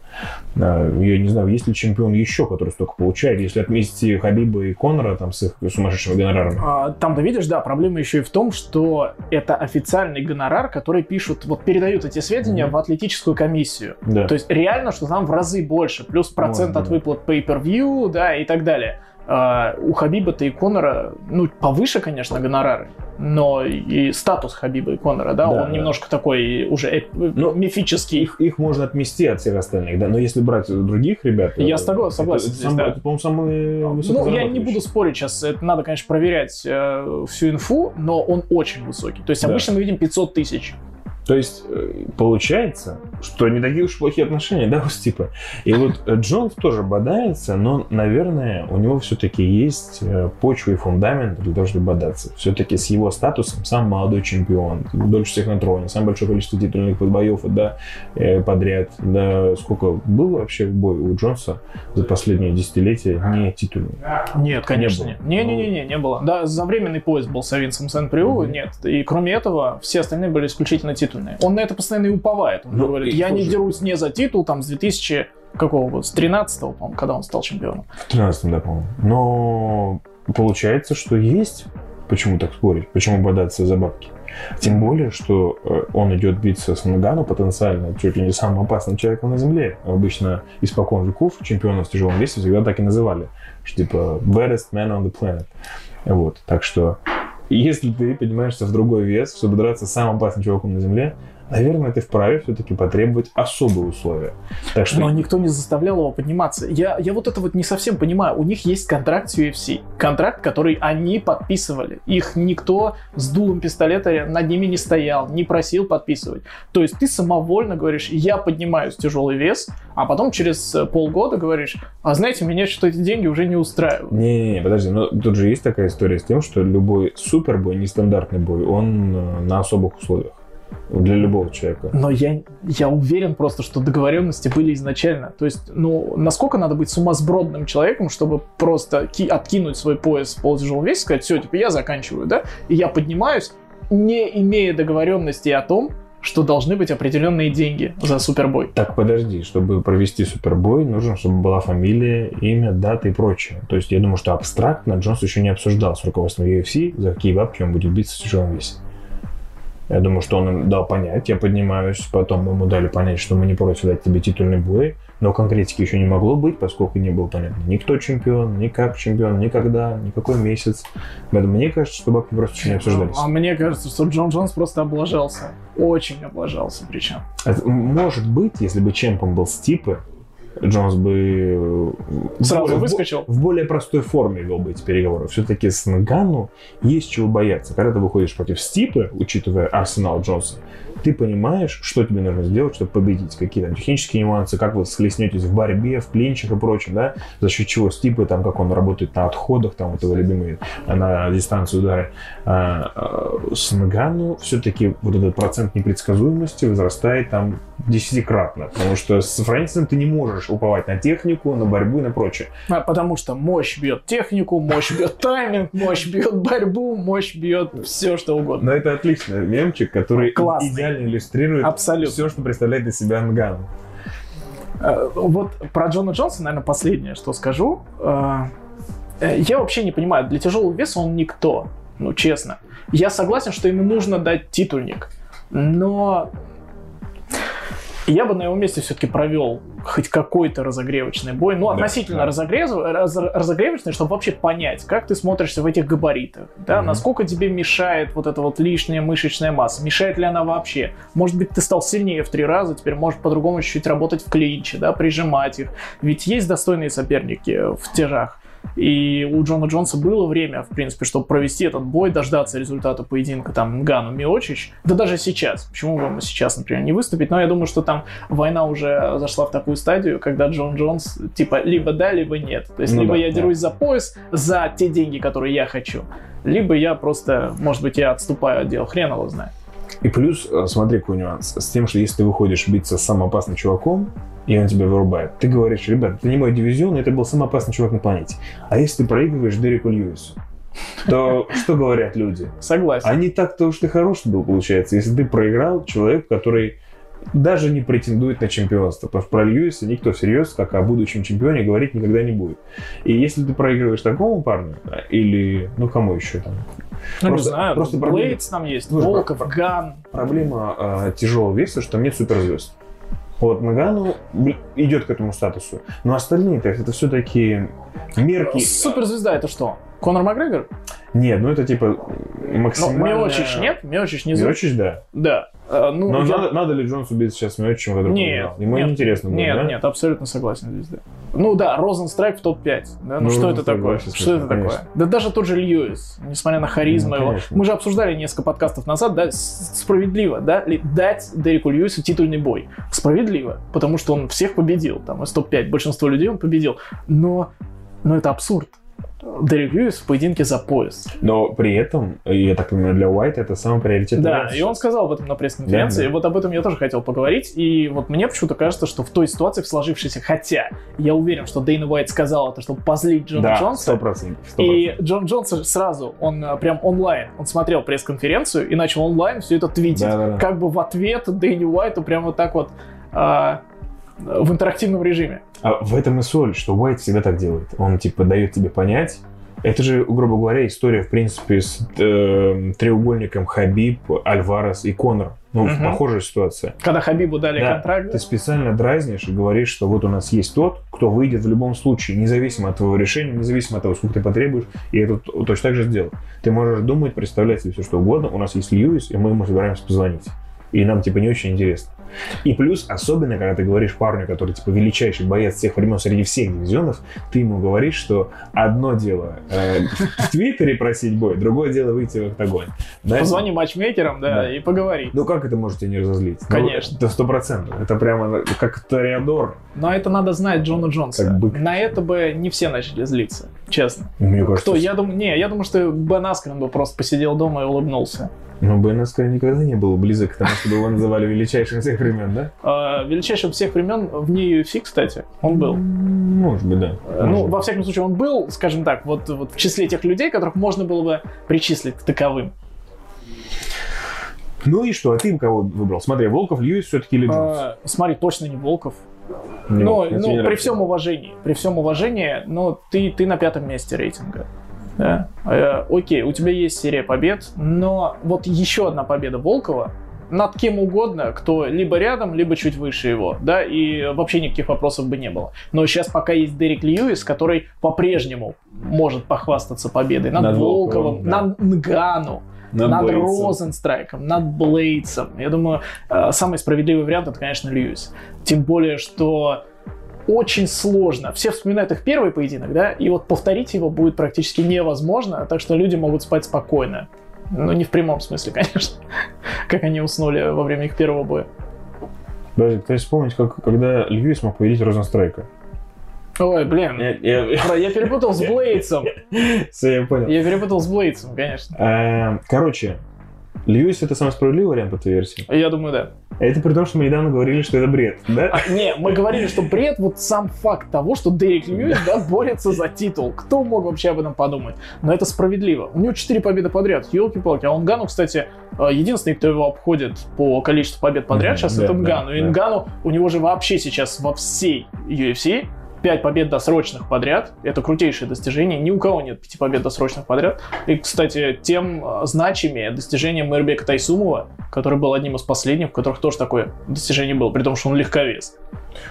А, Я не знаю, есть ли чемпион еще, который столько получает, если отметить Хабиба и Конора там с их сумасшедшими гонорарами. А, Там, да видишь, да, проблема еще и в том, что это официальный гонорар, который пишут, вот передают эти сведения Мгм. в атлетическую комиссию. Да. То есть реально, что там в разы больше, плюс процент Может, от выплат pay-per-view, да, и так далее. А, у Хабиба-то и Конора, ну, повыше, конечно, гонорары, но и статус Хабиба и Конора, да, Да, он да. немножко такой уже эп- Ну, мифический. их, их можно отмести от всех остальных, да. Но если брать других ребят, Я это- согла- согласен Это, здесь, сам- да. это, по-моему, самые Ну, я не буду спорить сейчас, это надо, конечно, проверять э, всю инфу, но он очень высокий. То есть Да. обычно мы видим 500 тысяч. То есть э, получается, что не такие уж плохие отношения, да, у Стипа. И вот э, Джонс тоже бодается, но, наверное, у него все-таки есть э, почва и фундамент для того, чтобы бодаться. Все-таки с его статусом сам молодой чемпион, дольше всех на троне, самое большое количество титульных боев да, подряд. Да, сколько было вообще бой у Джонса за последние десятилетия не титульный? Нет, конечно, было. нет. Не-не-не, не было. Да, за временный поезд был с Авинсом Сен-Приу, нет. И кроме этого, все остальные были исключительно титульные. Он на это постоянно и уповает. Он Ну, говорит, я не слушай. дерусь не за титул, там, с 2000 какого года? С 13 по-моему, когда он стал чемпионом. В 13 да, по-моему. Но получается, что есть почему так спорить? Почему бодаться за бабки? Тем более, что э, он идет биться с Нагану потенциально чуть ли не самым опасным человеком на Земле. Обычно испокон веков чемпионов в тяжелом весе всегда так и называли. Что типа baddest man on the planet. Вот. Так что если ты поднимаешься в другой вес, чтобы драться с самым опасным чуваком на Земле, наверное, ты вправе все-таки потребовать особые условия. Так что... Но никто не заставлял его подниматься. Я, я вот это вот не совсем понимаю. У них есть контракт с UFC. Контракт, который они подписывали. Их никто с дулом пистолета над ними не стоял, не просил подписывать. То есть ты самовольно говоришь, я поднимаюсь тяжелый вес, а потом через полгода говоришь, а знаете, меня что эти деньги уже не устраивают. Не-не-не, подожди, но тут же есть такая история с тем, что любой супербой, нестандартный бой, он э, на особых условиях для любого человека. Но я, я уверен просто, что договоренности были изначально. То есть, ну, насколько надо быть сумасбродным человеком, чтобы просто ки- откинуть свой пояс в полутяжелом весе и сказать, все, типа, я заканчиваю, да, и я поднимаюсь, не имея договоренности о том, что должны быть определенные деньги за супербой. Так, подожди, чтобы провести супербой, нужно, чтобы была фамилия, имя, дата и прочее. То есть я думаю, что абстрактно Джонс еще не обсуждал с руководством UFC, за какие бабки он будет биться в тяжелом весе. Я думаю, что он им дал понять, я поднимаюсь, потом ему дали понять, что мы не против дать тебе титульный бой, но конкретики еще не могло быть, поскольку не было понятно ни кто чемпион, ни как чемпион, никогда, никакой месяц. Поэтому мне кажется, что бабки просто не обсуждались. А мне кажется, что Джон Джонс просто облажался. Очень облажался причем. Это может быть, если бы чемпом был Стипы, Джонс бы э, сразу в, выскочил. В, в более простой форме вел бы эти переговоры. Все-таки с Нгану есть чего бояться. Когда ты выходишь против Стипы, учитывая арсенал Джонса, ты понимаешь, что тебе нужно сделать, чтобы победить. Какие там технические нюансы, как вы схлестнетесь в борьбе, в клинчах и прочем, да, за счет чего Стипы, там, как он работает на отходах, там, вот его любимые, на дистанции удара. А, а, с Нгану все-таки вот этот процент непредсказуемости возрастает там десятикратно, потому что с Фрэнсисом ты не можешь уповать на технику, на борьбу и на прочее. А, потому что мощь бьет технику, мощь бьет тайминг, мощь бьет борьбу, мощь бьет все, что угодно. Но это отличный мемчик, который Классный. Идеально иллюстрирует Абсолютно. все, что представляет из себя Анган. Э, вот про Джона Джонса, наверное, последнее, что скажу. Э, э, я вообще не понимаю, для тяжелого веса он никто, ну честно. Я согласен, что ему нужно дать титульник, но я бы на его месте все-таки провел хоть какой-то разогревочный бой. Ну, относительно да, Разогрев, раз, разогревочный, чтобы вообще понять, как ты смотришься в этих габаритах. Да, угу. насколько тебе мешает вот эта вот лишняя мышечная масса. Мешает ли она вообще? Может быть, ты стал сильнее в три раза, теперь можешь по-другому чуть-чуть работать в клинче, да, прижимать их. Ведь есть достойные соперники в тяжах. И у Джона Джонса было время, в принципе, чтобы провести этот бой, дождаться результата поединка там Гану Миочич. Да даже сейчас. Почему бы ему сейчас, например, не выступить? Но я думаю, что там война уже зашла в такую стадию, когда Джон Джонс типа либо да, либо нет. То есть ну либо да, я дерусь за пояс, за те деньги, которые я хочу, либо я просто, может быть, я отступаю от дела. Хрен его знает. И плюс, э, смотри, какой нюанс. С тем, что если ты выходишь биться с самым опасным чуваком, и он тебя вырубает. Ты говоришь, ребят, это не мой дивизион, это был самый опасный чувак на планете. А если ты проигрываешь Дереку Льюису, то что говорят люди? Согласен. А не так-то уж ты хороший был, получается, если ты проиграл человек, который даже не претендует на чемпионство. Потому что про Льюиса никто всерьез, как о будущем чемпионе, говорить никогда не будет. И если ты проигрываешь такому парню, или, ну, кому еще там? Ну, просто, не знаю, просто Блейдс там есть, Волков, Ган. Проблема э, тяжелого веса, что нет суперзвезд. Вот Магану идет к этому статусу. Но остальные-то это все-таки мерки. Суперзвезда это что? Конор Макгрегор? Нет, ну это типа максимально... Ну, Миочич нет? Миочич не Миочич, да. Да. А, ну, Но я... надо, надо ли Джонсу бить сейчас Миочичем, который Нет. Ему нет, интересно будет, Нет, да? нет, абсолютно согласен здесь, да. Ну да, Розенстрайк в топ-5. Да? Ну, ну что это такое? Что это конечно. такое? Да даже тот же Льюис, несмотря на харизму ну, его. Мы же обсуждали несколько подкастов назад, да, справедливо, да, дать Дереку Льюису титульный бой. Справедливо, потому что он всех победил, там, из топ-5, большинство людей он победил. Но, но это абсурд. Дерек Льюис в поединке за пояс. Но при этом, я так понимаю, для Уайта это самый приоритетный Да, и он сказал об этом на пресс-конференции, да, да. и вот об этом я тоже хотел поговорить, и вот мне почему-то кажется, что в той ситуации, в сложившейся, хотя я уверен, что Дейна Уайт сказал это, чтобы позлить Джона да, Джонса. 100%, 100%. И Джон Джонс сразу, он э, прям онлайн, он смотрел пресс-конференцию и начал онлайн все это твитить. Да, да, да. Как бы в ответ Дейни Уайту прям вот так вот а, в интерактивном режиме. А в этом и соль, что Уайт всегда так делает. Он типа дает тебе понять, Это же, грубо говоря, история, в принципе, с э, треугольником Хабиб, Альварес и Конор. Ну, Мгм. похожая ситуация. Когда Хабибу дали Да, контракт, Ты специально дразнишь и говоришь, что вот у нас есть тот, кто выйдет в любом случае, независимо от твоего решения, независимо от того, сколько ты потребуешь, и это точно так же сделал. Ты можешь думать, представлять себе все, что угодно. У нас есть Льюис, и мы ему собираемся позвонить. И нам, типа, не очень интересно. И плюс, особенно, когда ты говоришь парню, который, типа, величайший боец всех времен среди всех дивизионов, ты ему говоришь, что одно дело э, в Твиттере просить бой, другое дело выйти в октагон. Да? позвони матчмейкерам, да, Да. и поговори. Ну как это можете не разозлить? Ну, Конечно. Это сто процентов. Это прямо как Тореадор. Но это надо знать Джона Джонса. На это бы не все начали злиться, честно. Мне кажется, Кто? Я думаю, не, я думаю, что Бен Аскрен бы просто посидел дома и улыбнулся. Ну, Аскрен никогда не был близок к тому, чтобы его называли величайшим всех времен, да? А, величайшим всех времен вне UFC, кстати, он был. Может быть, да. Э, Может Ну, быть. во всяком случае, он был, скажем так, вот, вот в числе тех людей, которых можно было бы причислить к таковым. Ну и что, а ты кого выбрал? Смотри, Волков, Льюис все-таки или Джонс? А, смотри, точно не Волков. Ну, ну, мне при всем уважении, при всем уважении, но ты, ты на пятом месте рейтинга. Да? Э, окей, у тебя есть серия побед, но вот еще одна победа Волкова над кем угодно, кто либо рядом, либо чуть выше его, да, и вообще никаких вопросов бы не было. Но сейчас пока есть Дерек Льюис, который по-прежнему может похвастаться победой над, Над Волковым, Волковым, да. над Нгану, Над над, Блейдсом. Розенстрайком, над Блейдсом. Я думаю, э, самый справедливый вариант это, конечно, Льюис. Тем более, что очень сложно. Все вспоминают их первый поединок, да, и вот повторить его будет практически невозможно, так что люди могут спать спокойно. Ну, не в прямом смысле, конечно, как они уснули во время их первого боя. Подожди, пытаюсь вспомнить, как, когда Льюис мог победить Розенстрайка. Ой, блин, Я, я- я перепутал с Блейдсом. Всё, я понял. Я перепутал с Блейдсом, конечно. Э, Короче, Льюис это самый справедливый вариант твоей версии? Я думаю, да. Это при том, что мы недавно говорили, что это бред, да? А, не, мы говорили, что бред, вот сам факт того, что Дерек Льюис да, борется за титул. Кто мог вообще об этом подумать? Но это справедливо. У него 4 победы подряд, елки-палки. А он Гану, кстати, э, единственный, кто его обходит по количеству побед подряд Мгм, сейчас, да, это да, Нгану. И да. Нгану, у него же вообще сейчас во всей UFC 5 побед досрочных подряд. Это крутейшее достижение. Ни у кого нет 5 побед досрочных подряд. И, кстати, тем э, значимее достижение Мэрбека Тайсумова, который был одним из последних, у которых тоже такое достижение было, при том, что он легковес.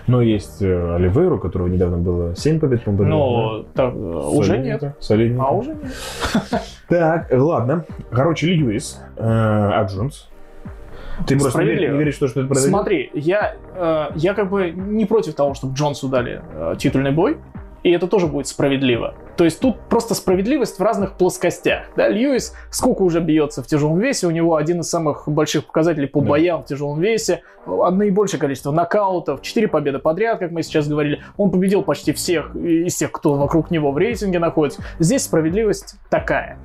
Но есть э, Оливейру, у которого недавно было 7 побед, по-моему. Но так, э, уже нет. Солидненько. А уже нет. Так, ладно. Короче, Льюис, э, а Джонс? Ты просто не, веришь- что это произойдет? Смотри, я, э, я как бы не против того, чтобы Джонсу дали э, титульный бой, и это тоже будет справедливо. То есть тут просто справедливость в разных плоскостях. Да? Льюис сколько уже бьется в тяжелом весе, у него один из самых больших показателей по Да. боям в тяжелом весе, а, наибольшее количество нокаутов, 4 победы подряд, как мы сейчас говорили. Он победил почти всех из тех, кто вокруг него в рейтинге находится. Здесь справедливость такая.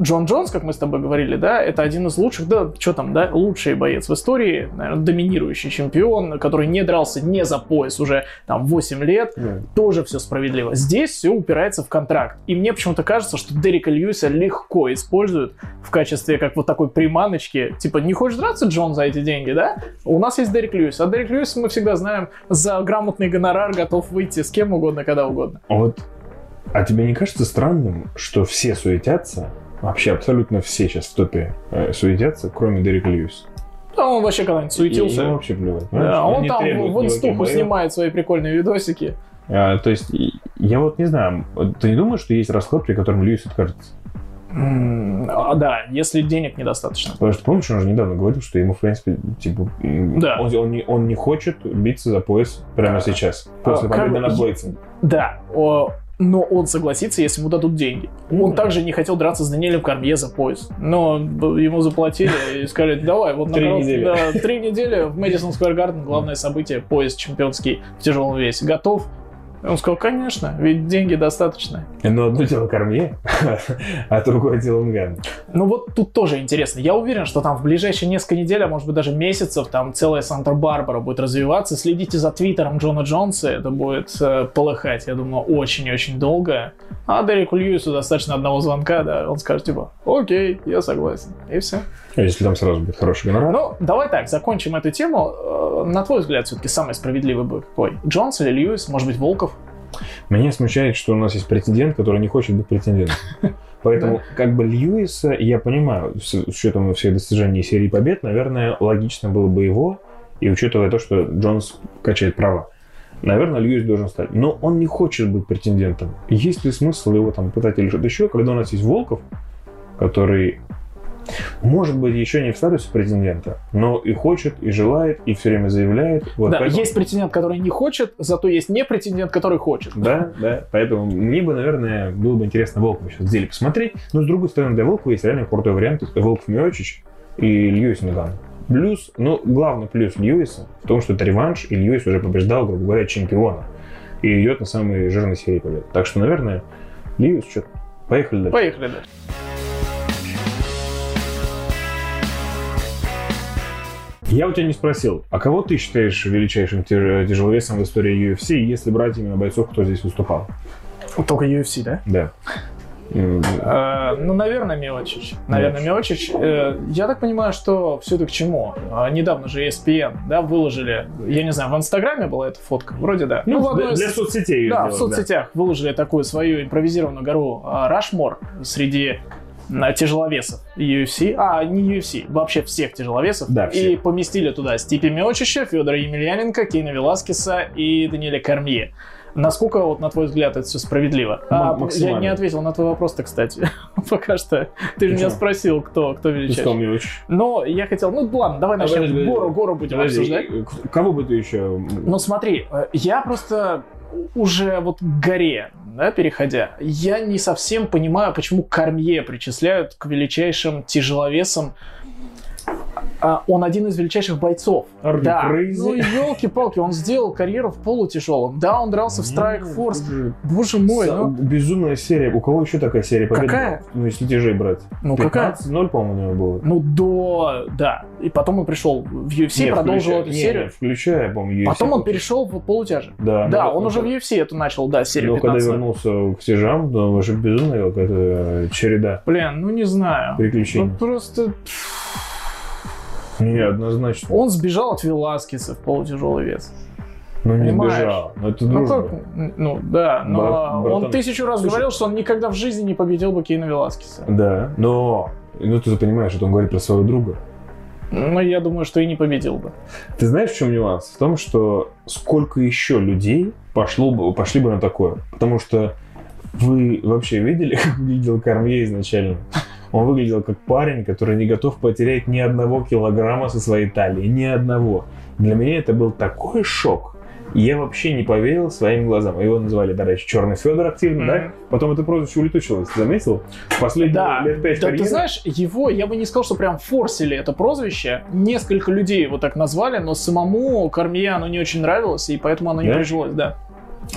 Джон Джонс, как мы с тобой говорили, да, это один из лучших, да, что там, да, лучший боец в истории, наверное, доминирующий чемпион, который не дрался не за пояс уже там 8 лет, Да. тоже все справедливо. Здесь все упирается в контракт. И мне почему-то кажется, что Дерека Льюиса легко используют в качестве как вот такой приманочки. Типа, не хочешь драться, Джон, за эти деньги, да? У нас есть Дерек Льюис. А Дерек Льюис, мы всегда знаем, за грамотный гонорар готов выйти с кем угодно, когда угодно. А Вот, а тебе не кажется странным, что все суетятся, вообще абсолютно все сейчас в топе э, суетятся, кроме Дерека Льюиса? А он вообще когда-нибудь суетился. И ему вообще плевать. Да, он не там в инстуху снимает свои прикольные видосики. А, то есть, я вот не знаю, ты не думаешь, что есть расклад, при котором Льюис откажется? М, а, да, если денег недостаточно. Потому что, помнишь, он же недавно говорил, что ему, в принципе, типа, Да. он, он не, он не хочет биться за пояс прямо сейчас, после А, победы как- над Блейдсом. Да, о, но он согласится, если ему дадут деньги. Он также не хотел драться с Даниэлем Кармье за пояс. Но ему заплатили и сказали, давай, вот Три недели. да, три недели в Мэдисон Сквер Гарден, главное событие, пояс чемпионский в тяжелом весе. Готов? Он сказал, конечно, ведь деньги достаточно. Но одно дело Кормье, а другое дело Нган. Ну вот тут тоже интересно. Я уверен, что там в ближайшие несколько недель, а может быть даже месяцев, там целая Санта-Барбара будет развиваться. Следите за твиттером Джона Джонса, это будет э, полыхать, я думаю, очень-очень долго. А Дереку Льюису достаточно одного звонка, да, он скажет типа, окей, я согласен, и все. А Если там сразу будет хороший гонорар. Ну, давай так, закончим эту тему. Э, На твой взгляд, все-таки самый справедливый был какой? Джонс или Льюис? Может быть, Волков? Меня смущает, что у нас есть претендент, который не хочет быть претендентом. Поэтому, как бы Льюиса, я понимаю, с с учетом всех достижений серии побед, наверное, логично было бы его, и учитывая то, что Джонс качает права. Наверное, Льюис должен стать. Но он не хочет быть претендентом. Есть ли смысл его там пытать или что-то еще, когда у нас есть Волков, который может быть еще не в статусе претендента, но и хочет, и желает, и все время заявляет. Вот да, поэтому- есть претендент, который не хочет, зато есть не претендент, который хочет. Да, да. Поэтому мне бы, наверное, было бы интересно Волкова сейчас в деле посмотреть. Но с другой стороны, для Волкова есть реально крутой вариант. Это Волков Миочич и Льюис Наган. Плюс, ну, главный плюс Льюиса в том, что это реванш, и Льюис уже побеждал, грубо говоря, чемпиона. И идет на самой жирной серии побед. Так что, наверное, Льюис, что поехали дальше. Поехали дальше. Я у тебя не спросил, а кого ты считаешь величайшим тяж- тяжеловесом в истории UFC, если брать именно бойцов, кто здесь выступал? Только UFC, да? Да. Э, ну, наверное, Мелочич. Наверное, Мелочич. Э, я так понимаю, что все это к чему? А, недавно же ESPN, да, выложили, я не знаю, в Инстаграме была эта фотка? Вроде да. Ну, одной для, из- для соцсетей. Да, в соцсетях выложили такую свою импровизированную гору Рашмор среди тяжеловесов UFC, а не UFC, вообще всех тяжеловесов, Да, и всех. поместили туда Стипи Миочича, Федора Емельяненко, Кейна Веласкеса и Даниэля Кармье. Насколько, вот, на твой взгляд, это все справедливо? А, я не ответил на твой вопрос-то, кстати. Пока что. Ты же меня спросил, кто, кто величайший. Но я хотел... Ну, ладно, давай А, начнем. Гору, гору будем обсуждать. к- Кого бы ты еще... Ну смотри, э, я просто уже вот к горе, да, переходя, я не совсем понимаю, почему Кормье причисляют к величайшим тяжеловесам. А он один из величайших бойцов. You да. crazy? Ну елки-палки, он сделал карьеру в полутяжелом. Да, он дрался в Strike Force. Боже мой, Са- ну, Безумная серия. У кого еще такая серия побед? Какая? Ну, если тяжей брать. ну какая? 15-0, по-моему, у него было. Ну до, да. И потом он пришел в UFC, Не, продолжил включая- эту не, серию. Не, включая, по-моему, UFC. Потом он перешел в полутяже. Да, Да, ну, он ну, уже в. UFC эту начал, да, серию Но когда 15. вернулся к тяжам, да, уже безумная какая-то череда Блин, ну не знаю. приключений. Ну просто Не, однозначно. он сбежал от Веласкеса в полутяжелый вес. Ну, не понимаешь? сбежал. Но это Ну дружба. как? Ну да, но Брат- он тысячу раз Слушай. говорил, что он никогда в жизни не победил бы Кейна Веласкеса. Да, но... Ну, ты понимаешь, что он говорит про своего друга. Но я думаю, что и не победил бы. Ты знаешь, в чем нюанс? В том, что сколько еще людей пошло бы, пошли бы на такое. Потому что вы вообще видели, как выглядел Кормье изначально? Он выглядел как парень, который не готов потерять ни одного килограмма со своей талии. Ни одного. Для меня это был такой шок. И я вообще не поверил своим глазам. Его называли, да, раньше Черный Федор активно, да? Мгм. Потом это прозвище улетучилось, ты заметил? Последние Да, лет пять да ты карьеры- знаешь, его, я бы не сказал, что прям форсили это прозвище. Несколько людей его так назвали, но самому Кормье оно не очень нравилось, и поэтому оно не Да? прижилось, да.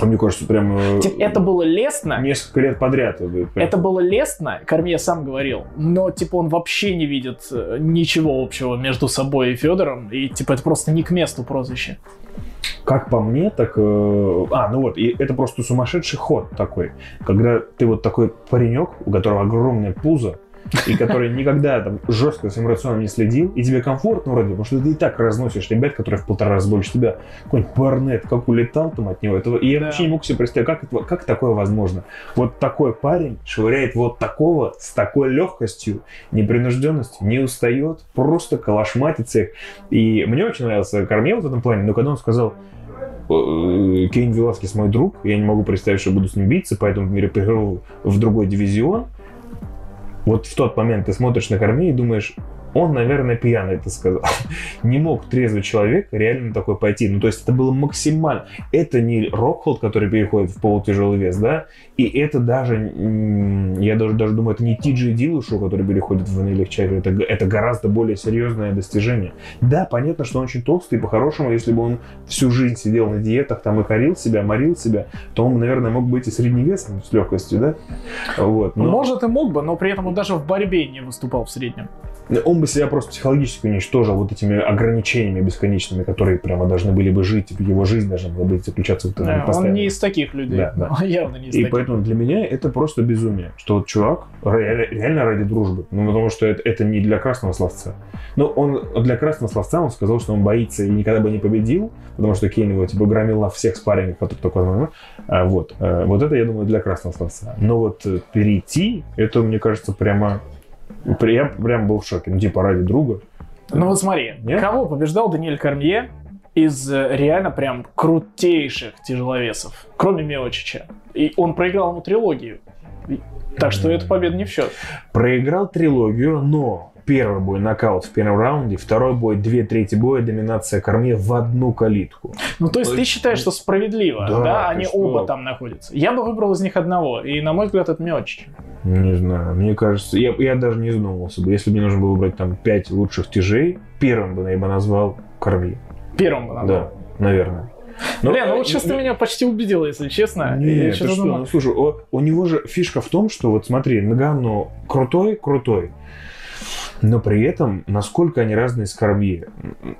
А Мне кажется, прям э, Типа, Это было лестно, несколько лет подряд. прям. Это было лестно, Кормье сам говорил, но типа он вообще не видит э, ничего общего между собой и Федором, и типа это просто не к месту прозвище. Как по мне, так... э, А, ну вот, и это просто сумасшедший ход такой. Когда ты вот такой паренек, у которого огромное пузо, и который никогда там жестко своим рационом не следил, и тебе комфортно вроде, потому что ты и так разносишь ребят, которые в полтора раза больше тебя. Какой-нибудь Барнет, как улетал там от него. Этого, и я Да. вообще не мог себе представить, как, это, как такое возможно. Вот такой парень швыряет вот такого с такой легкостью, непринужденностью, не устает, просто калашматится их. И мне очень нравился Кормел в этом плане, но когда он сказал, э, Кейн Веласкес мой друг, я не могу представить, что буду с ним биться, поэтому перехожу в другой дивизион. Вот в тот момент ты смотришь на корме и думаешь, он, наверное, пьяный это сказал. Не мог трезвый человек реально такой пойти. Ну, то есть это было максимально... Это не Рокхолд, который переходит в полутяжелый вес, да? И это даже... Я даже, даже думаю, это не Ти-Джей Дилушу, который переходит в наилегчайшее. Это, это гораздо более серьезное достижение. Да, понятно, что он очень толстый, и по-хорошему, если бы он всю жизнь сидел на диетах, там и корил себя, морил себя, то он, наверное, мог быть и средневесом с легкостью, да? Вот. но- Может и мог бы, но при этом он даже в борьбе не выступал в среднем. Он бы себя просто психологически уничтожил вот этими ограничениями бесконечными, которые прямо должны были бы жить, его жизнь должна была бы заключаться в этом Да, он не из таких людей. Да, да. Он явно не из И таких. поэтому для меня это просто безумие, что вот чувак ре- реально ради дружбы, ну потому что это, это не для красного словца. Но он для красного словца он сказал, что он боится и никогда бы не победил, потому что Кейн его типа громил на всех спаррингах, которые только возможно. А, вот, Э, вот это я думаю для красного словца. Но вот э, перейти, это мне кажется прямо, я прям был в шоке, ну типа ради друга. Ну вот смотри, Нет? кого побеждал Даниэль Кармье из э, реально прям крутейших тяжеловесов, кроме Миочича. И он проиграл ему трилогию. Так что эта победа не в счет. Проиграл трилогию, но первый бой нокаут в первом раунде, второй бой, две трети боя, доминация Корме в одну калитку. Ну, то есть Ой, ты считаешь, что справедливо, Да, да, они что? оба там находятся. Я бы выбрал из них одного, и, на мой взгляд, это Миочич. Не знаю, мне кажется, я, я даже не задумывался бы. Если бы мне нужно было выбрать там пять лучших тяжей, первым бы я бы назвал Корми. Первым бы надо. Да, наверное. Но- Бля, ну вот сейчас ты меня почти убедил, если честно. Не, Я ты что, думал. ну, слушай, о- у него же фишка в том, что вот смотри, Нгану крутой, крутой, но при этом насколько они разные с Корми.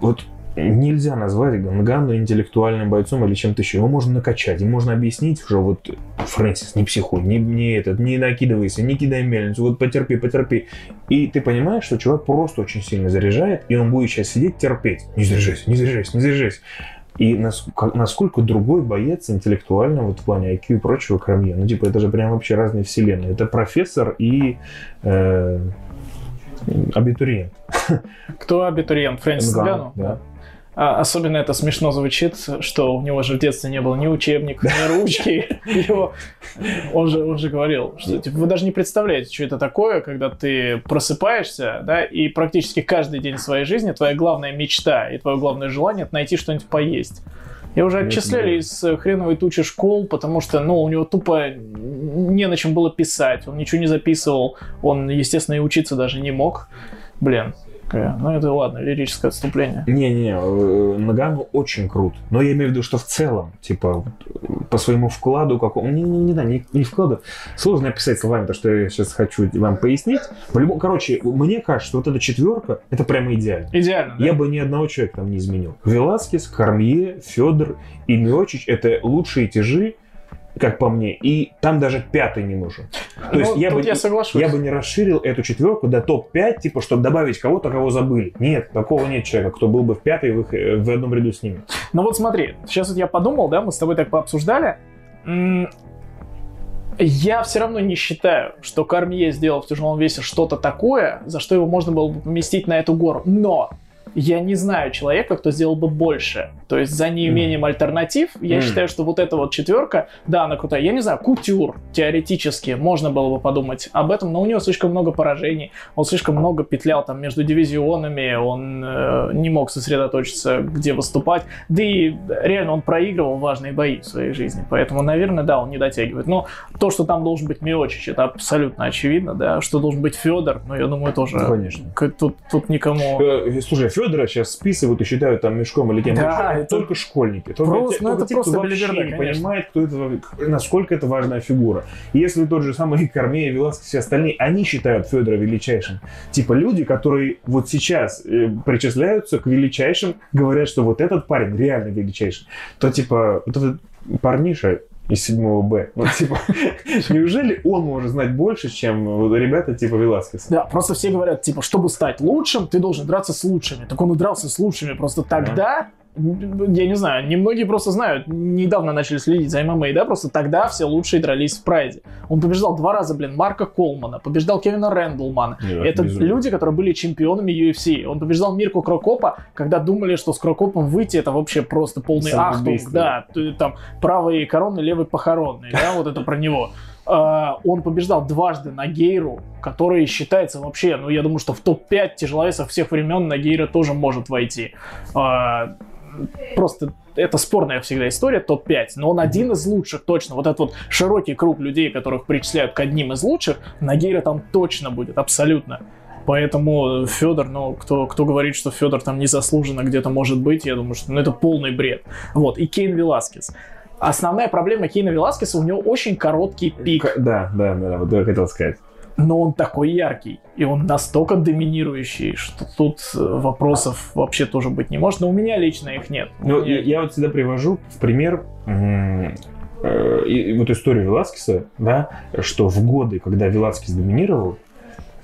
Вот нельзя назвать Нгану интеллектуальным бойцом или чем-то еще. Его можно накачать, ему можно объяснить, что вот Фрэнсис, не психуй, не, не этот, не накидывайся, не кидай мельницу, вот потерпи, потерпи. И ты понимаешь, что чувак просто очень сильно заряжает, и он будет сейчас сидеть терпеть. Не заряжайся, не заряжайся, не заряжайся. И насколько другой боец интеллектуально вот в плане IQ и прочего Крамье. Ну, типа, это же прям вообще разные вселенные. Это профессор и э, абитуриент. Кто абитуриент? Фрэнсис Нгану, да. А, особенно это смешно звучит, что у него же в детстве не было ни учебников, ни ручки. Его- Он, же, он же говорил, что типа, вы даже не представляете, что это такое, когда ты просыпаешься, да, и практически каждый день своей жизни твоя главная мечта и твое главное желание это найти что-нибудь поесть. Я уже отчисляли из э, хреновой тучи школ, потому что, ну, у него тупо не на чем было писать, он ничего не записывал, он, естественно, и учиться даже не мог. Блин, ну это ладно, лирическое отступление. Не-не, э, Нагану очень крут. Но я имею в виду, что в целом, типа, по своему вкладу какому... Не, не, не, да, не, не вкладу. Сложно описать словами то, что я сейчас хочу вам пояснить. По-любому, короче, мне кажется, что вот эта четверка, это прямо идеально. Идеально, да? Я бы ни одного человека там не изменил. Веласкес, Кормье, Федор и Миочич – это лучшие тяжи, как по мне, и там даже пятый не нужен. То Ну, есть я бы, я соглашусь. я бы не расширил эту четверку до топ-5, типа, чтобы добавить кого-то, кого забыли. Нет, такого нет человека, кто был бы в пятой в, их- э, в одном ряду с ними. Ну вот смотри, сейчас вот я подумал, да, мы с тобой так пообсуждали. Я все равно не считаю, что Кармье сделал в тяжелом весе что-то такое, за что его можно было бы поместить на эту гору. Но я не знаю человека, кто сделал бы больше. То есть за неимением альтернатив, я Мгм. считаю, что вот эта вот четверка, да, она крутая. Я не знаю, Кутюр, теоретически, можно было бы подумать об этом, но у него слишком много поражений, он слишком много петлял там между дивизионами, он э, не мог сосредоточиться, где выступать. Да и реально он проигрывал важные бои в своей жизни. Поэтому, наверное, да, он не дотягивает. Но то, что там должен быть Миочич, это абсолютно очевидно, да. Что должен быть Федор, ну, я думаю, тоже... Конечно. Тут, тут никому... Э, Слушай, Федора сейчас списывают и считают там мешком или кем Да, это- Только школьники. Только Просто- те, ну, только это те, просто кто вообще не конечно. понимает, кто это, насколько это важная фигура. Если тот же самый Кормея, Веласкес и все остальные, они считают Федора величайшим. Типа люди, которые вот сейчас э, причисляются к величайшим, говорят, что вот этот парень реально величайший. То типа вот этот парниша из 7 Б. Вот, типа, неужели он может знать больше, чем ребята типа Веласкеса? Да, просто все говорят, типа, чтобы стать лучшим, ты должен драться с лучшими. Так он и дрался с лучшими. Просто тогда, я не знаю, немногие просто знают, недавно начали следить за ММА, да, просто тогда все лучшие дрались в прайде. Он побеждал два раза, блин, Марка Колмана, побеждал Кевина Рэндлмана. Нет, Это люди, которые были чемпионами UFC. Он побеждал Мирку Крокопа, когда думали, что с Крокопом выйти это вообще просто полный ахтунг. Самоубийство. Да, там правый коронный, левый похоронный, да, вот это про него. А, Он побеждал дважды Нагейру, который считается вообще, ну я думаю, что в топ-5 тяжеловесов всех времен Нагейра тоже может войти. А, Просто это спорная всегда история, топ-5, но он один из лучших точно. Вот этот вот широкий круг людей, которых причисляют к одним из лучших, Нагейра там точно будет, абсолютно. Поэтому Федор, ну, кто, кто говорит, что Федор там незаслуженно где-то может быть, я думаю, что ну, это полный бред. Вот, и Кейн Веласкес. Основная проблема Кейна Веласкеса, у него очень короткий пик. К- Да, да, да, вот я хотел сказать. Но он такой яркий, и он настолько доминирующий, что тут э, вопросов вообще тоже быть не может. Но у меня лично их нет. Ну, Меня- я, я вот всегда привожу в пример э, и- и вот историю Веласкеса, да, что в годы, когда Веласкес доминировал,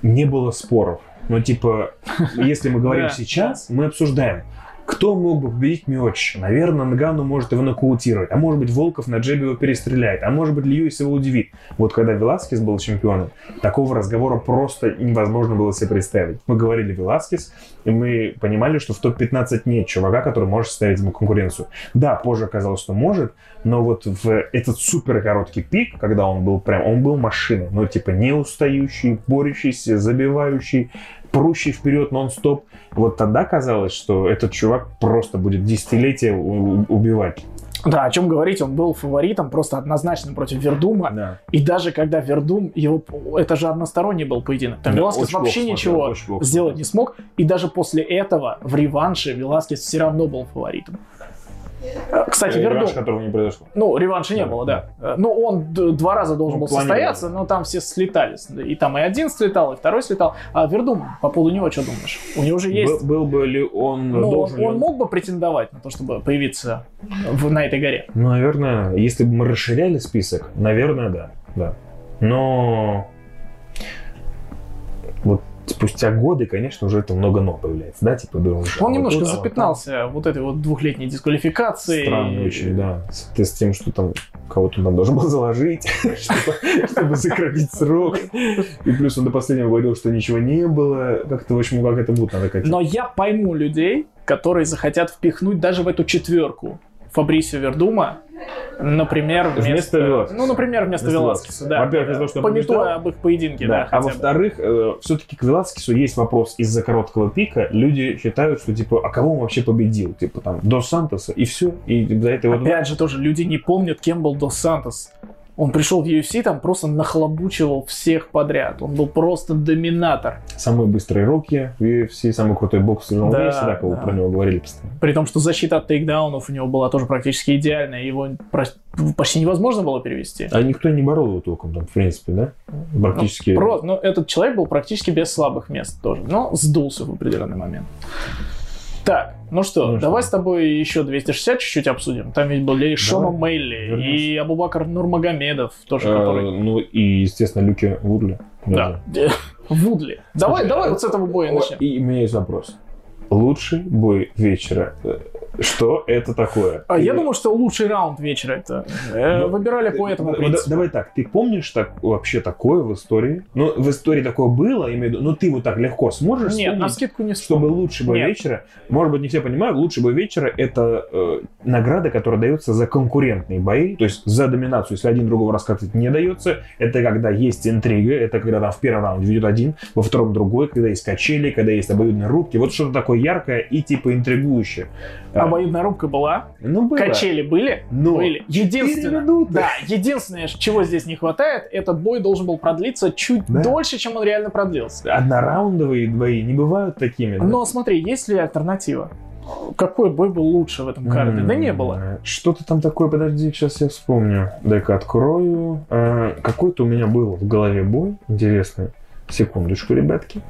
не было споров. Ну, типа, если мы говорим сейчас, мы обсуждаем, кто мог бы победить Миотича? Наверное, Нгану может его нокаутировать, а может быть, Волков на джебе его перестреляет, а может быть, Льюис его удивит. Вот когда Веласкес был чемпионом, такого разговора просто невозможно было себе представить. Мы говорили Веласкес, и мы понимали, что в топ-15 нет чувака, который может составить ему конкуренцию. Да, позже оказалось, что может, но вот в этот супер короткий пик, когда он был прям, он был машиной, ну типа не устающий, борющийся, забивающий, прущий вперед нон-стоп. Вот тогда казалось, что этот чувак просто будет десятилетия убивать. Да, о чем говорить, он был фаворитом просто однозначно против Вердума. Да. И даже когда Вердум, его, это же односторонний был поединок. Там Да, Веласкес вообще плохо ничего плохо сделать не смог. И даже после этого в реванше Веласкес все равно был фаворитом. Кстати, Вердум, реванш, которого не произошло. ну, реванша не Да, было, да. Ну, он два раза должен Ну, был состояться, но там все слетались. И там и один слетал, и второй слетал. А Вердум, по поводу него что думаешь? У него же есть... Был, был бы ли он, Ну, он, должен ли он мог бы претендовать на то, чтобы появиться в- на этой горе. Ну, наверное, если бы мы расширяли список, наверное, да. да. Но вот спустя годы, конечно, уже это много но появляется, да, типа а Он вот немножко вот запятнался вот этой вот двухлетней там. дисквалификацией. Странно очень, да. С, с тем, что там кого-то там должен был заложить, чтобы, чтобы сократить срок. И плюс он до последнего говорил, что ничего не было. Как-то, в общем, как это будет надо катить. Но я пойму людей, которые захотят впихнуть даже в эту четверку Фабрисио Вердума, например, вместо, Вместо Веласкеса. Ну, например, вместо, Вместо Веласкеса, да. Во-первых, из-за того, что Пометуя об их поединке, да, Да, а во-вторых, все-таки к Веласкесу есть вопрос из-за короткого пика. Люди считают, что типа, а кого он вообще победил? Типа там Дос Сантоса и все. И за это вот Опять же, тоже люди не помнят, кем был Дос Сантос. Он пришел в UFC, там просто нахлобучивал всех подряд. Он был просто доминатор. самые быстрые руки в UFC, самый крутой боксер в Да, весе, да, да. про него говорили постоянно. При том, что защита от тейкдаунов у него была тоже практически идеальная. Его почти невозможно было перевести. А никто не борол его толком там, в принципе, да? Практически. Про- ну, этот человек был практически без слабых мест тоже, но сдулся в определенный момент. Так, ну что, Ну что? давай с тобой еще 260 чуть-чуть обсудим. Там ведь были Шона Мейли и Абубакар Нурмагомедов тоже, Э, который... Ну и, естественно, Люки Вудли. Да, Вудли. Давай, давай э, вот с этого боя начнем. И у меня есть вопрос. Лучший бой вечера. Что это такое? А Ты- я думаю, что лучший раунд вечера это. э, Ну, Выбирали по этому принципу. да- Давай так, ты помнишь так, вообще такое в истории? Ну, в истории такое было, я имею в виду, ну ты вот так легко сможешь Нет, на скидку не чтобы лучший бой Нет. вечера, может быть, не все понимают, лучший бой вечера это э, награда, которая дается за конкурентные бои, то есть за доминацию, если один другого раскатывать не дается, это когда есть интрига, это когда там в первом раунде ведет один, во втором другой, когда есть качели, когда есть обоюдные рубки, вот что-то такое яркое и типа интригующее. А, Обоюдная рубка была. ну, было. Качели были? Но Были. Единственное, минуты. да, единственное, чего здесь не хватает, этот бой должен был продлиться чуть Да. дольше, чем он реально продлился. Однораундовые бои не бывают такими. да? Но смотри, есть ли альтернатива? Какой бой был лучше в этом карде? Да не было. Что-то там такое, подожди, сейчас я вспомню. Дай-ка открою. А, Какой-то у меня был в голове бой интересный. Секундочку, ребятки.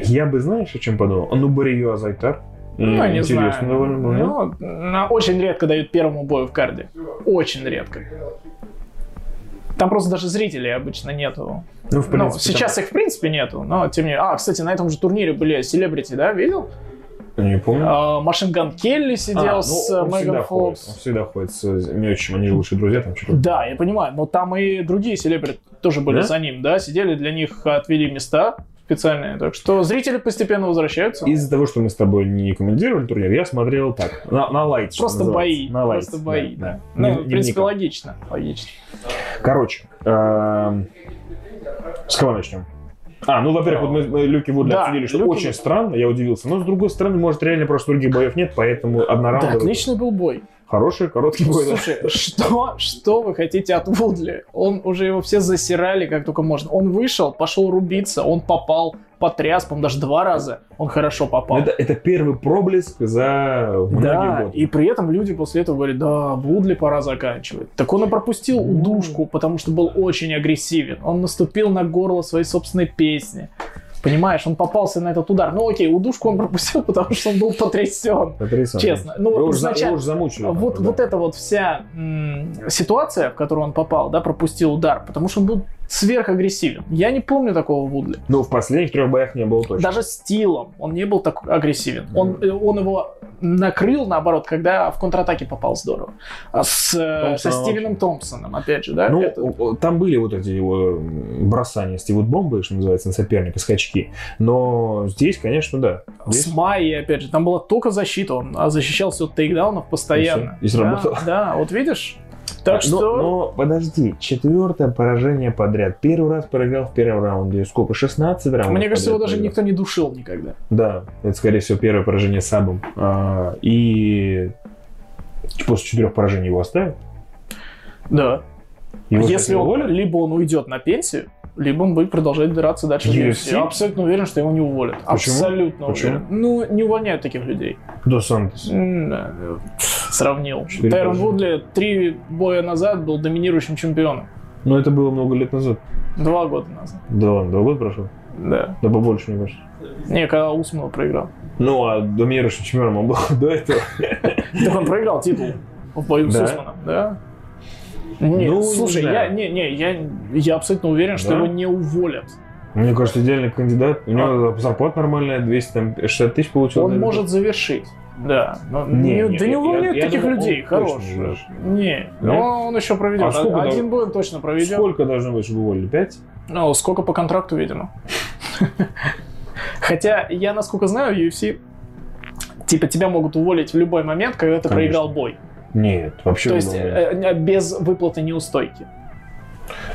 Я бы, знаешь, о чем подумал? Ну, Барию Азайтар. Ну, М, не Интересно знаю. довольно было? Ну, на- очень редко дают первому бою в карде. Очень редко. Там просто даже зрителей обычно нету. Ну, в Ну, принципе, сейчас их в принципе нету, но тем не менее. А, кстати, на этом же турнире были селебрити, да, видел? там- Не помню. А, Машинган Келли сидел А, ну, с э, Меган Фокс. Он всегда ходит с Мёчем, они же лучшие друзья, там что-то. Да, я понимаю, но там и другие селебрити тоже были Да? за ним, да, сидели, для них отвели места специальные, так что зрители постепенно возвращаются. Из-за того, что мы с тобой не комментировали турнир, я смотрел так, на, на лайт, Просто бои, На лайт, просто бои, да. Не- Ну, в принципе, дневником. логично, логично. Короче, эм, с кого начнем? А, ну, во-первых, вот мы, мы Люки Вудли Да, обсудили, что Люки очень странно, я удивился. Но, с другой стороны, может, реально просто других боев нет, поэтому Да, однораундовый. отличный был бой. Хороший, короткий бой. да. Слушай, что, что вы хотите от Вудли? Он уже его все засирали как только можно. Он вышел, пошел рубиться, он попал, потряс, по даже два раза он хорошо попал. Это, это первый проблеск за многие Да, годы. и при этом люди после этого говорят, да, Вудли пора заканчивать. Так он и пропустил Ну. удушку, потому что был очень агрессивен. Он наступил на горло своей собственной песни. Понимаешь, он попался на этот удар. Ну окей, удушку он пропустил, потому что он был потрясен. Потрясающе. Честно. Ну, Вы уж, за- изначально- уж замучили. Вот, да. вот эта вот вся м, ситуация, в которую он попал, да, пропустил удар, потому что он был сверхагрессивен. Я не помню такого Вудли. Ну, в последних трех боях не было точно. Даже с Тилом он не был так агрессивен. Он, э, он его накрыл, наоборот, когда в контратаке попал здорово. А с, э, со Томпсоном Стивеном Томпсоном, опять же, да? Ну, это- там были вот эти его бросания Стивут бомбы, что называется, на соперника, скачки. Но здесь, конечно, да. Здесь С Майей, опять же, там была только защита, он а, защищался от тейкдаунов постоянно. И всё, и сработало. Да, да, вот видишь? Так Но- что... Но, подожди, четвертое поражение подряд. Первый раз проиграл в первом раунде. Сколько? 16 раундов? Мне кажется, его даже проиграл. никто не душил никогда. Да, это, скорее всего, первое поражение Сабом. А, и после четырех поражений его оставят. Да. Его Если он, уволят? либо он уйдет на пенсию, либо он будет продолжать драться дальше? UFC. Я абсолютно уверен, что его не уволят. Почему? Абсолютно Почему? уверен. Ну, не увольняют таких людей. До Сантос. Сравнил. Тайрон. Вудли три боя назад был доминирующим чемпионом. Но это было много лет назад. Два года назад. Да ладно, два года прошло. Да. Да побольше, мне кажется. Не, когда Усманов проиграл. Ну, а доминирующим чемпионом он был до этого. Так он проиграл титул в бою с? Усманом, да? Не, Ну, не слушай, я, знаю. не, не, я, я абсолютно уверен, что Да? его не уволят. Мне кажется, идеальный кандидат. У него зарплата нормальная, 260 тысяч получил. Он может завершить. Да. Но Не, не, не, да не я- увольняют я таких думаю, людей, хорош. не ну, Нет? он еще проведет. А сколько Один бой он точно проведет. Сколько должно быть, чтобы уволили? Пять? Ну, сколько по контракту, видимо. Хотя, я, насколько знаю, UFC Типа тебя могут уволить в любой момент, когда ты Конечно. проиграл бой. Нет, вообще То есть э, э, без выплаты неустойки.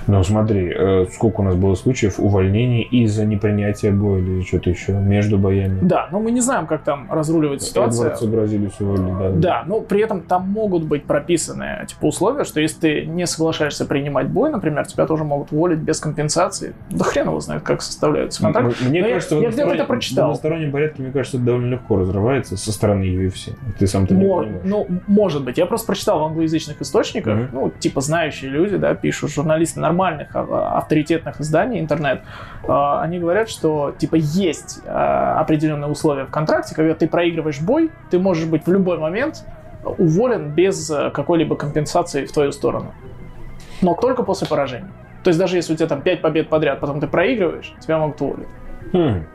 Ну смотри, э, сколько у нас было случаев увольнений из-за непринятия боя или что-то еще между боями. Да, но мы не знаем, как там разруливать ситуацию. Эдвардса Бразилиус уволили, да. Да, но при этом там могут быть прописаны типа условия, что если ты не соглашаешься принимать бой, например, тебя тоже могут уволить без компенсации. Да хрен его знает, как составляются контракты. Мне Но я- кажется, я в где-то это прочитал. В одностороннем порядке, мне кажется, это довольно легко разрывается со стороны UFC. Ты сам то не понимаешь. ну, может быть. Я просто прочитал в англоязычных источниках, Мгм. ну, типа знающие люди, да, пишут, журналисты нормальных а, авторитетных изданий, интернет, а, они говорят, что, типа, есть а, определенные условия в контракте, когда ты проигрываешь бой, ты можешь быть в любой момент уволен без а, какой-либо компенсации в твою сторону. Но только после поражения. То есть даже если у тебя там 5 побед подряд, потом ты проигрываешь, тебя могут уволить. Хм.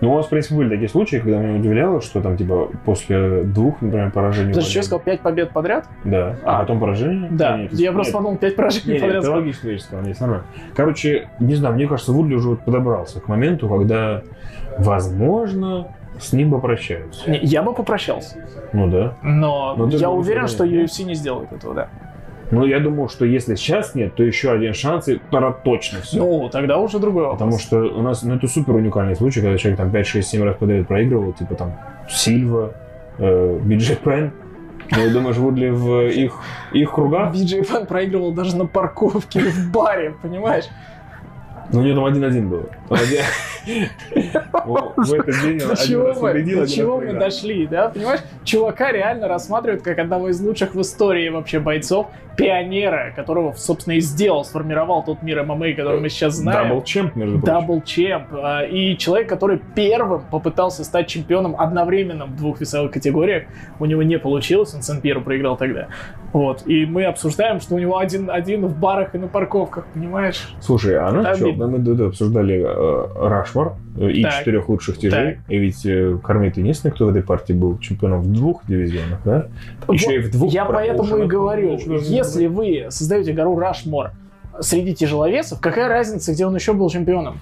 Ну, у нас, в принципе, были такие случаи, когда меня удивляло, что там, типа, после двух, например, поражений... Что я увольняли. сказал, 5 побед подряд? Да, а, А. потом поражение? Да, Нет, я нет, просто подумал, 5 поражений Нет, подряд. это логично, я сказал, нет, нормально. Короче, не знаю, мне кажется, Вудли уже вот подобрался к моменту, когда, возможно, с ним попрощаются. Не, я бы попрощался. Ну да. Но Ну, ты я же уверен, что. UFC не сделает этого, да. Ну, я думаю, что если сейчас нет, то еще один шанс, и тогда точно все. Ну, тогда уже другой вопрос. Потому что у нас, ну, это супер уникальный случай, когда человек там 5, 6, 7 раз подряд проигрывал, типа там Сильва, э, Биджи Пен. Ну, думаю, Вудли в их, их кругах, Биджей Пен проигрывал даже на парковке в баре, понимаешь? ну, у него там один-один был. Он один- В этот день До чего победил, до чего мы дошли, да? Понимаешь, чувака реально рассматривают как одного из лучших в истории вообще бойцов, пионера, которого, собственно, и сделал, сформировал тот мир ММА, который мы сейчас знаем. Double champ, между прочим. Double champ. а, И человек, который первым попытался стать чемпионом одновременно в двух весовых категориях. У него не получилось, он Сен-Пьеру проиграл тогда. Вот. И мы обсуждаем, что у него один-один в барах и на парковках, понимаешь? Слушай, а ну что, мы обсуждали э, Рашмор э, и Так. четырех лучших тяжей. И ведь э, Кормье единственный, кто в этой партии был чемпионом в двух дивизионах, да? Еще и в двух Я поэтому и говорю, же если вы создаете гору Рашмор среди тяжеловесов, какая разница, где он еще был чемпионом?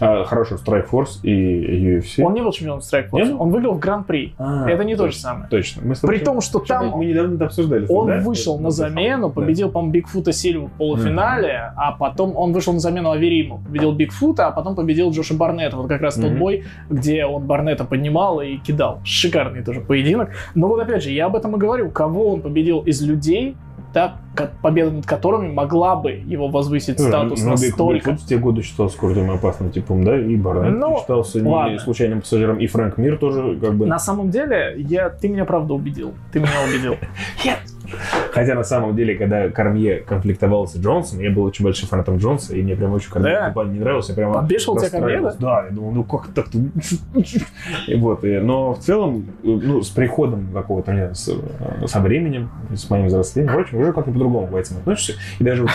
А, хорошо, Strike Force и UFC. Он не был чемпионом Strike Force, Нет? он выиграл в Гран-при. А, это не то же точно, самое. Точно. Мы При том, что там Мы недавно это обсуждали. он да? вышел на замену, Да. победил, по-моему, Бигфута Сильву в полуфинале, а потом он вышел на замену Авериму, победил Бигфута, а потом победил Джоша Барнетта. Вот как раз тот Мгм. бой, где он Барнетта поднимал и кидал. Шикарный тоже поединок. Но вот опять же, я об этом и говорю. Кого он победил из людей, да, победа над которыми могла бы его возвысить статус Ну, настолько. Бигфут в те годы считался крутым и опасным типом, да, и Барнетт Ну, считался не ладно. случайным пассажиром, и Фрэнк Мир тоже как бы... На самом деле, я, ты меня правда убедил. Ты меня убедил. Хотя на самом деле, когда Кармье конфликтовал с Джонсом, я был очень большим фанатом Джонса, и мне прям очень Кармье Да? не нравился. Я прям Подбешивал тебя Кармье, расстраивался. Да, я думал, ну как так-то? И вот, и- но в целом, ну, с приходом какого-то, не с, э, со временем, с моим взрослением, короче, уже как-то по-другому к этим относишься. И даже вот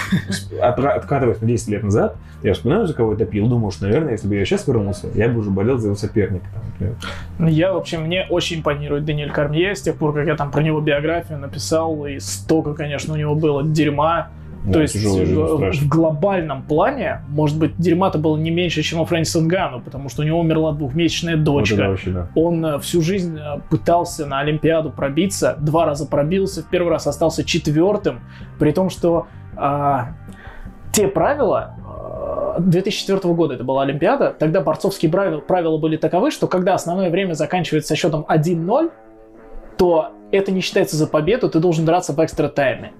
откатываясь на 10 лет назад, я вспоминаю, за кого я топил, думаю, что, наверное, если бы я сейчас вернулся, я бы уже болел за его соперника. там. Я вообще, мне очень импонирует Даниэль Кармье с тех пор, как я там про него биографию написал, и столько, конечно, у него было дерьма. Да, То есть жизнь, в, глобальном плане, может быть, дерьма-то было не меньше, чем у Фрэнсиса Нгану, потому что у него умерла двухмесячная Вот дочка. это вообще, да. Он э, всю жизнь э, пытался на Олимпиаду пробиться, два раза пробился, в первый раз остался четвертым, при том, что а, те правила э, 2004 года, это была Олимпиада, тогда борцовские правила, правила были таковы, что когда основное время заканчивается со счетом 1-0, то это не считается за победу, ты должен драться в экстра тайме.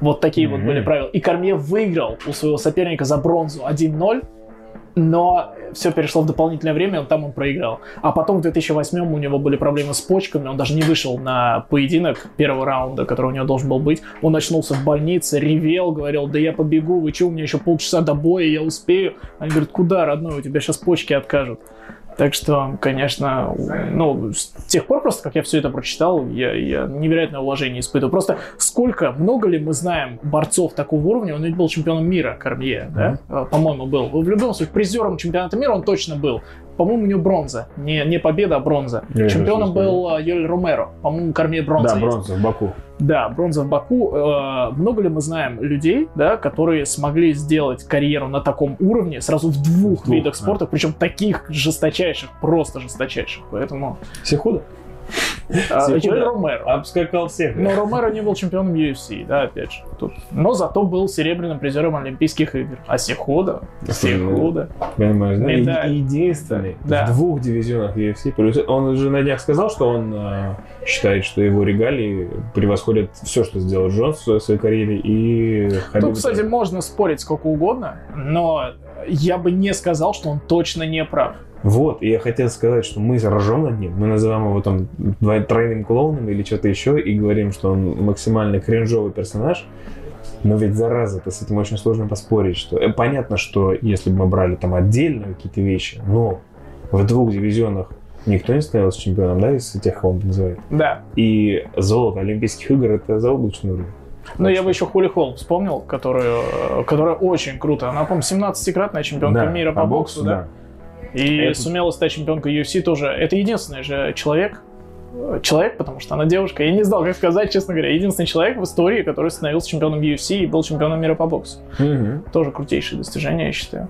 Вот такие вот Мгм. были правила. И Корме выиграл у своего соперника за бронзу 1-0, но все перешло в дополнительное время, он там он проиграл. А потом в 2008 у него были проблемы с почками, он даже не вышел на поединок первого раунда, который у него должен был быть. Он очнулся в больнице, ревел, говорил, да я побегу, вы что, у меня еще полчаса до боя, я успею. Они говорят, куда, родной, у тебя сейчас почки откажут. Так что, конечно, ну, с тех пор просто, как я все это прочитал, я, я невероятное уважение испытываю. Просто сколько, много ли мы знаем борцов такого уровня, он ведь был чемпионом мира, Кормье, да? Э, По-моему, был. В любом случае, призером чемпионата мира он точно был. По-моему, у него бронза. Не, не победа, а бронза. Я Чемпионом был э, Йоль Ромеро. По-моему, Кормье бронза Да, есть. бронза в Баку. Да, бронза в Баку. Э, много ли мы знаем людей, да, которые смогли сделать карьеру на таком уровне сразу в двух, В двух, видах да. спорта, причем таких жесточайших, просто жесточайших. Поэтому Сехуда? э, Секунда. Йоль Ромеро. Обскакал всех. Но Ромеро не был чемпионом UFC, да, опять же. Тут. Но зато был серебряным призером Олимпийских игр. А Сехуда, Сехуда. Понимаешь, да? И- Единственный Да. в двух дивизионах UFC. Плюс он уже на днях сказал, что он э, считает, что его регалии превосходят все, что сделал Джонс в своей- своей карьере. И Хабиб Тут, кстати, можно спорить сколько угодно, но я бы не сказал, что он точно не прав. Вот, и я хотел сказать, что мы ржем над ним, мы называем его там тройным клоуном или что-то еще, и говорим, что он максимально кринжовый персонаж, но ведь зараза-то с этим очень сложно поспорить, что э, понятно, что если бы мы брали там отдельно какие-то вещи, но в двух дивизионах никто не становился чемпионом, да, из тех, кого он называет. Да. И золото Олимпийских игр это заоблачный уровень. Но я бы еще Хули Холл вспомнил, которую, э, которая очень круто. Она, по-моему, 17-кратная чемпионка Да, мира по, боксу, да. И Это- сумела стать чемпионкой UFC тоже. Это единственный же человек, э, человек, потому что она девушка, я не знал, как сказать, честно говоря, единственный человек в истории, который становился чемпионом UFC и был чемпионом мира по боксу. Мгм. Тоже крутейшее достижение, я считаю.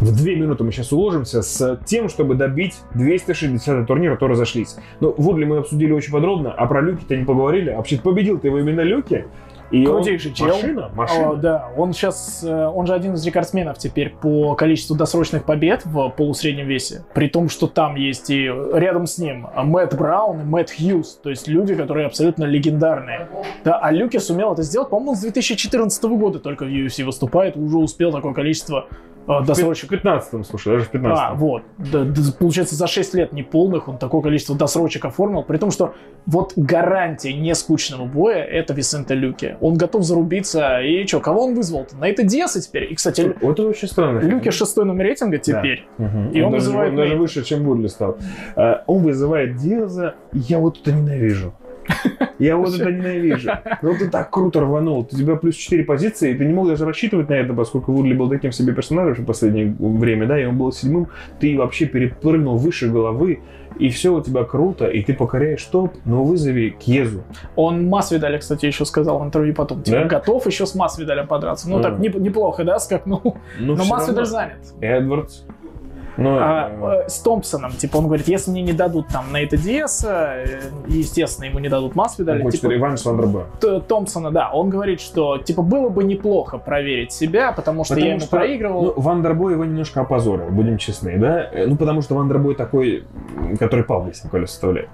В две минуты мы сейчас уложимся с тем, чтобы добить 260 турнира, то разошлись. Ну, Вудли мы обсудили очень подробно, а про Люки-то не поговорили. А вообще победил-то его именно Люки. И он- Крутейший чел. Машина, машина. О, да, он сейчас, он же один из рекордсменов теперь по количеству досрочных побед в полусреднем весе. При том, что там есть и рядом с ним Мэтт Браун и Мэтт Хьюз. То есть люди, которые абсолютно легендарные. Да, а Люки сумел это сделать, по-моему, с 2014 года только в UFC выступает. Уже успел такое количество э, В досрочек. 15 слушай, даже в 15 А, вот. Да, да, получается, за 6 лет неполных он такое количество досрочек оформил. При том, что вот гарантия не скучного боя — это Висенте Люки. Он готов зарубиться. И что, кого он вызвал-то? На это Диаса теперь. И, кстати, Вот это очень странно. Люки шестой номер рейтинга теперь. Мгм. И он даже, вызывает он даже выше, чем Вудли стал. А, Он вызывает Диаза, я вот это ненавижу. Я вот это ненавижу. Ну ты так круто рванул. У тебя плюс 4 позиции, и ты не мог даже рассчитывать на это, поскольку Вудли был таким себе персонажем в последнее время, да, и он был седьмым. Ты вообще перепрыгнул выше головы, и все у тебя круто, и ты покоряешь топ, но вызови Кьезу. Он Масвидаля, кстати, еще сказал в интервью потом, типа, Да? готов еще с Масвидалем подраться. Ну, А. так не- неплохо, да, скакнул. Ну, Но Масвидаль занят. Эдвардс. Ну, э, А, э, с Томпсоном, типа, он говорит, если мне не дадут там Нейта Диаса, э, естественно, ему не дадут Масвидаля, типа, реванш. Т- Томпсона, да, он говорит, что, типа, было бы неплохо проверить себя, потому что я Потому ему что, проигрывал. Ну, Вандербой его немножко опозорил, будем честны, да? Э, Ну, потому что Вандербой такой, который Павел Ясенко составляет.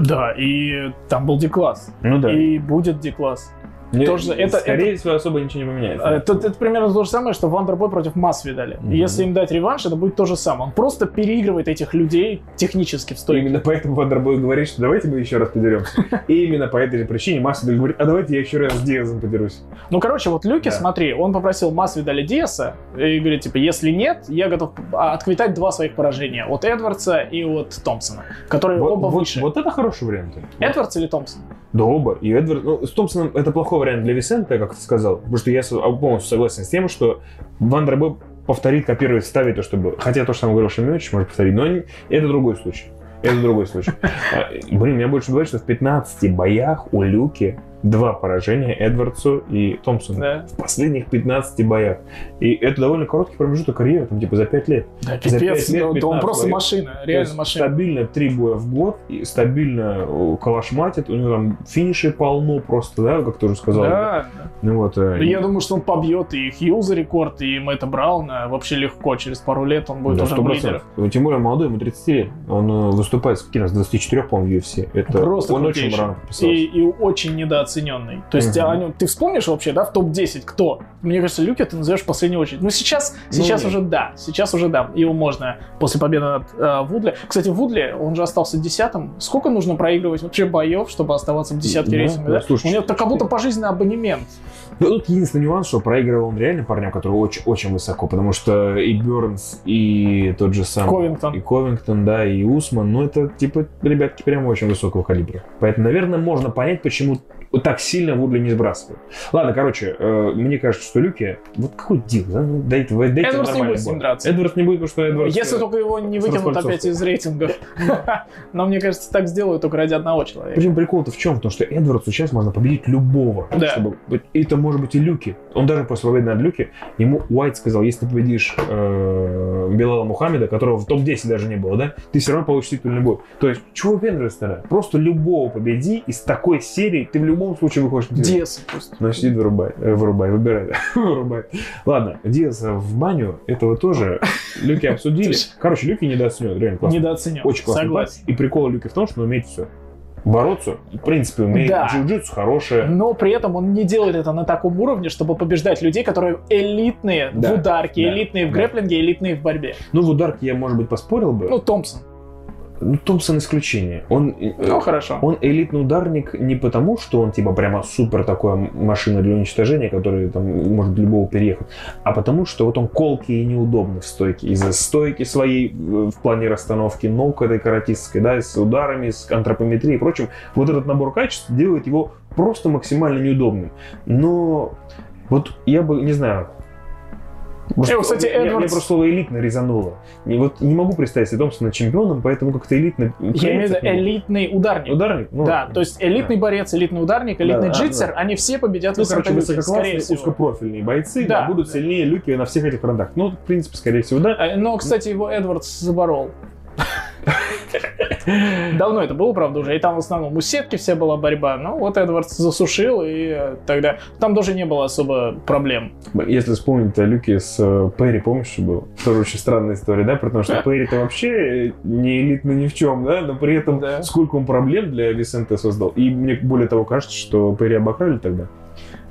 Да, и там был D-класс. Ну да. И будет D-класс. Не- тоже это- Скорее всего, особо ничего не поменяется. Э, Это, это примерно то же самое, что Вандербой против Масвидаля. Мгм. Если им дать реванш, это будет то же самое. Он просто переигрывает этих людей технически в стойке. Именно поэтому Вандербой говорит, что давайте мы еще раз подеремся. И именно по этой же причине Масвидаль говорит, а давайте я еще раз с Диазом подерусь. Ну, короче, вот Люки, Да. смотри, он попросил Масвидаля Диаса и говорит, типа, если нет, я готов а, отквитать два своих поражения. От Эдвардса и от Томпсона, которые Вот, оба вот- выше. вот это хороший вариант. Эдвардс или Томпсон? Да оба. И Эдвард... Ну, с Томпсоном это плохой вариант для Висента, как ты сказал. Потому что я с- полностью согласен с тем, что Вандербой повторит, копирует, ставит то, что было. Хотя то, что сам говорил Шемьевич, может повторить. Но не- это другой случай. Это другой случай. А, Блин, меня больше говорит, что в 15 боях у Люки два поражения Эдвардсу и Томпсону. Да. В последних 15 боях. И это довольно короткий промежуток карьеры, там типа за 5 лет. Да, За пипец, пять лет да, да он 15 просто боев. машина, реально машина. Стабильно три боя в год, и стабильно э, калашматит. У него там финишей полно просто, да, как ты уже сказал. Да, да. Ну вот. э, Да Я думаю, что он побьет и Хьюза рекорд, и Мэтта Брауна вообще легко. Через пару лет он будет да, уже 100%. лидером. Ну, Тем более молодой, ему 30 лет. Он э, выступает с каким раз 24, по-моему, в UFC. Это Просто он очень крутейший. рано подписался. и, и очень недооцененный. То есть нем- ты вспомнишь вообще, да, в топ-10 кто? Мне кажется, Люки ты назовешь в последнюю очередь. Ну сейчас, сейчас нет. уже да, сейчас уже да, его можно после победы над э, Вудли. Кстати, Вудли, он же остался десятым. Сколько нужно проигрывать вообще боев, чтобы оставаться в десятке Да, рейтинга? да, Да? слушай, У него так как будто пожизненный абонемент. Ну, тут единственный нюанс, что проигрывал он реально парням, которые очень, очень высоко, потому что и Бернс, и тот же сам... Ковингтон. И Ковингтон, да, и Усман, ну, это, типа, ребятки прям очень высокого калибра. Поэтому, наверное, можно понять, почему вот так сильно Вудли не сбрасывают. Ладно, короче, э, мне кажется, что Люки... Вот какой дел, да? Ну, дайте, дайте Эдвардс не будет с ним драться. Эдвардс не будет, потому что Эдвардс... Если э, только его не выкинут опять из рейтингов. Но мне кажется, так сделают только ради одного человека. Причем прикол-то в чем? Потому что Эдвардсу сейчас можно победить любого. Да. Чтобы... Это может быть и Люки. Он даже после победы над Люки, ему Уайт сказал, если ты победишь э, Белала Мухаммеда, которого в топ-10 даже не было, да, ты все равно получишь титульный бой. То есть, чего тогда? Просто любого победи из такой серии, ты в любом случае выходишь на титул. Диас просто. Значит, иди вырубай, э, вырубай, выбирай, вырубай. Ладно, Диаса в баню, этого тоже Люки обсудили. Короче, Люки недооценен, реально классно. Недооценен. Очень классный Согласен. И прикол Люки в том, что он умеет все. Бороться, в принципе, умеет. Да. Джиу-джитсу хорошее. Но при этом он не делает это на таком уровне, чтобы побеждать людей, которые элитные Да, в ударке, да, элитные в да. грэплинге, элитные в борьбе. Ну, в ударке я, может быть, поспорил бы. Ну, Томпсон. Ну, Томпсон исключение. Он, э, Ну, хорошо. он элитный ударник не потому, что он типа прямо супер такая машина для уничтожения, которая там может любого переехать, а потому что вот он колкий и неудобный в стойке. Из-за стойки своей э, в плане расстановки ног этой каратистской, да, с ударами, с антропометрией и прочим. Вот этот набор качеств делает его просто максимально неудобным. Но вот я бы, не знаю, Просто- Э, кстати, я- Мне Эдвардс- просто слово элитно резануло. И вот не могу представить себе Томпсона чемпионом, поэтому как-то элитно. Я имею в виду элитный ударник. Ударник? Ну, да, то есть элитный борец, элитный ударник, элитный да, джитсер, да. они все победят Ну, Висента короче, высококлассные, узкопрофильные бойцы Да, да, будут да. сильнее Люки на всех этих фронтах. Ну, в принципе, скорее всего, да. Э, Но, кстати, его Эдвардс заборол. Давно это было, правда, уже. И там в основном у сетки вся была борьба. Ну, вот Эдвардс засушил, и э, тогда там тоже не было особо проблем. Если вспомнить о Люке с э, Перри, помнишь, что было? Тоже очень странная история, да? Потому что Перри-то вообще не элитный ни в чем, да? Но при этом Да. сколько он проблем для Висента создал. И мне более того кажется, что Перри обокрали тогда.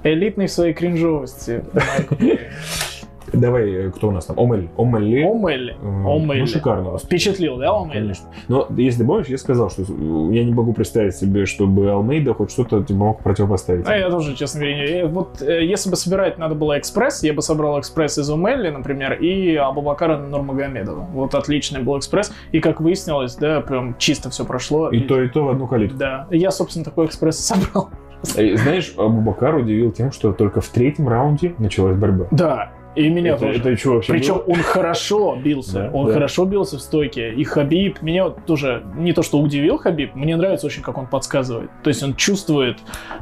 Элитный в своей кринжовости. Давай, э, кто у нас там? Омель. Омелли. Омелли. М, Омелли. Ну, шикарно. Впечатлил, да, Омелли? Конечно. Но если помнишь, я сказал, что я не могу представить себе, чтобы Алмейда хоть что-то типа, мог противопоставить. А я тоже, честно говоря, не- вот э, если бы собирать надо было экспресс, я бы собрал экспресс из Умелли, например, и Абубакара Нурмагомедова. Вот отличный был экспресс, и как выяснилось, да, прям чисто все прошло. И то, и то в одну калитку. Да, я, собственно, такой экспресс и собрал. Э, Знаешь, Абубакар удивил тем, что только в третьем раунде началась борьба. Да, и меня это, тоже. это что вообще Причем было? он хорошо бился, Да, он да. хорошо бился в стойке. И Хабиб, меня вот тоже не то, что удивил Хабиб, мне нравится очень, как он подсказывает. То есть он чувствует...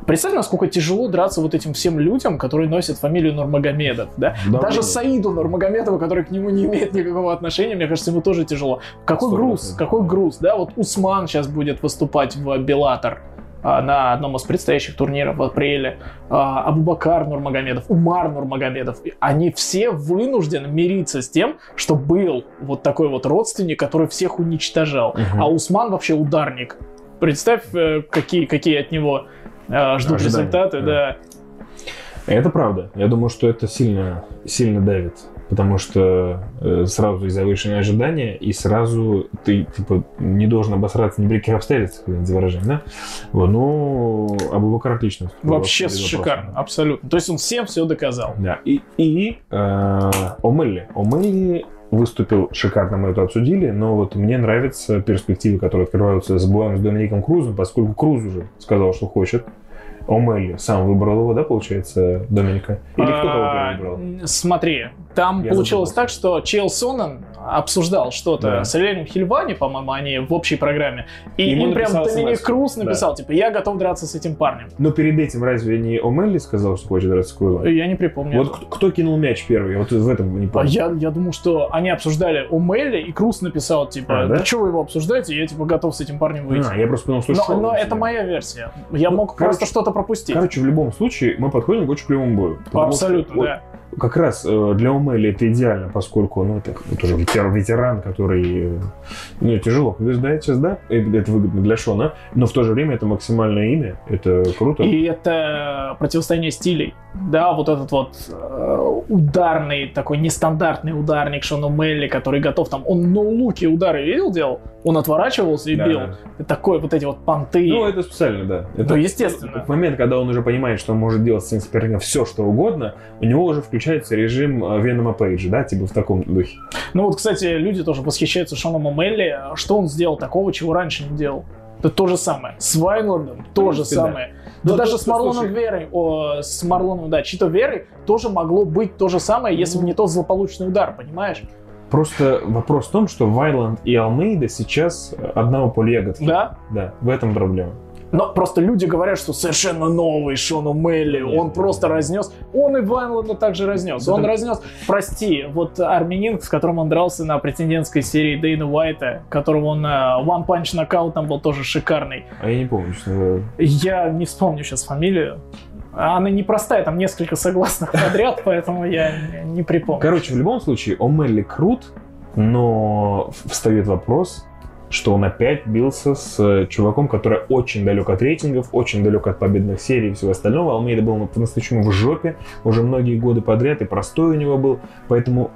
Представь, насколько тяжело драться вот этим всем людям, которые носят фамилию Нурмагомедов, да? Давление. Даже Саиду Нурмагомедову, который к нему не имеет никакого отношения, мне кажется, ему тоже тяжело. Какой Сто груз, процентов. какой груз, да? Вот Усман сейчас будет выступать в Беллатор а, на одном из предстоящих турниров в апреле. А, Абубакар Нурмагомедов, Умар Нурмагомедов. Они все вынуждены мириться с тем, что был вот такой вот родственник, который всех уничтожал. Мгм. А Усман вообще ударник. Представь, э, какие, какие от него э, ждут Ожидания, результаты, да. да. Это правда. Я думаю, что это сильно, сильно давит. Потому что э, сразу есть завышенные ожидания, и сразу ты типа, не должен обосраться ни при каких обстоятельствах, извините за выражение, да? Вот, ну, Абубакар отлично. Вообще шикарно, абсолютно. То есть он всем все доказал. Да, и, и э, Омелли. Омелли выступил шикарно, мы это обсудили, но вот мне нравятся перспективы, которые открываются с боем с Домиником Крузом, поскольку Круз уже сказал, что хочет. Омелли сам выбрал его, да, получается, Доминика? Или кто кого А, выбрал? Смотри, там Я получилось так, что Чейл Сонен обсуждал что-то Да. с Эльвином Хильвани, по-моему, они в общей программе. И Ему им прям Доминик смс-ку. Круз Да. написал, типа, я готов драться с этим парнем. Но перед этим разве не Омелли сказал, что хочет драться с Крузом? Я не припомню. Вот кто, кто кинул мяч первый? Вот в этом не А помню. я, я думал, что они обсуждали у Мелли, и Круз написал, типа, А, да, да? что вы его обсуждаете, я, типа, готов с этим парнем выйти. А, я просто понял, что но шоу но это моя версия. Я Ну, мог короче- просто что-то пропустить. Короче, в любом случае, мы подходим к очень клевому бою. Что Абсолютно, вот да. Как раз э, для Умели это идеально, поскольку ну, это тоже ветеран, ветеран который э, ну, тяжело побеждает сейчас, да, и это выгодно для Шона, но в то же время это максимальное имя, это круто. И это противостояние стилей. Да, вот этот вот э, ударный, такой нестандартный ударник Шона Мелли, который готов там... Он ноулуки удары видел, делал? Он отворачивался и Да, бил. да. Такой вот эти вот понты. Ну, это специально, да. Это Ну, естественно. В момент, когда он уже понимает, что он может делать с своим соперником все, что угодно, у него уже включается режим э, Венома Пейджа, да, типа в таком духе. Ну вот, кстати, люди тоже восхищаются Шоном Мелли. Что он сделал такого, чего раньше не делал? Это то же самое. С Вайнландом то же да. самое. Да Ну, даже тут, с Марлоном слушай- Верой, о, с Марлоном, да, Чито Верой тоже могло быть то же самое, если бы Ну. не тот злополучный удар, понимаешь? Просто вопрос в том, что Вайланд и Алмейда сейчас э, одного поля ягодки. Да? Да, в этом проблема. Но просто люди говорят, что совершенно новый Шону Мелли, Нет, он просто разнес. Он и Вайнланда также разнес. Он разнес, прости, вот армянин, с которым он дрался на претендентской серии Дэйна Уайта, которого он э, One Punch нокаут там был тоже шикарный. А я не помню, говоря. Я не вспомню сейчас фамилию. Она непростая, там несколько согласных подряд, поэтому я не- не припомню. Короче, в любом случае, Омелли крут, но встает вопрос, что он опять бился с э, чуваком, который очень далек от рейтингов, очень далек от победных серий и всего остального. Алмейда был по-настоящему в жопе уже многие годы подряд, и простой у него был, поэтому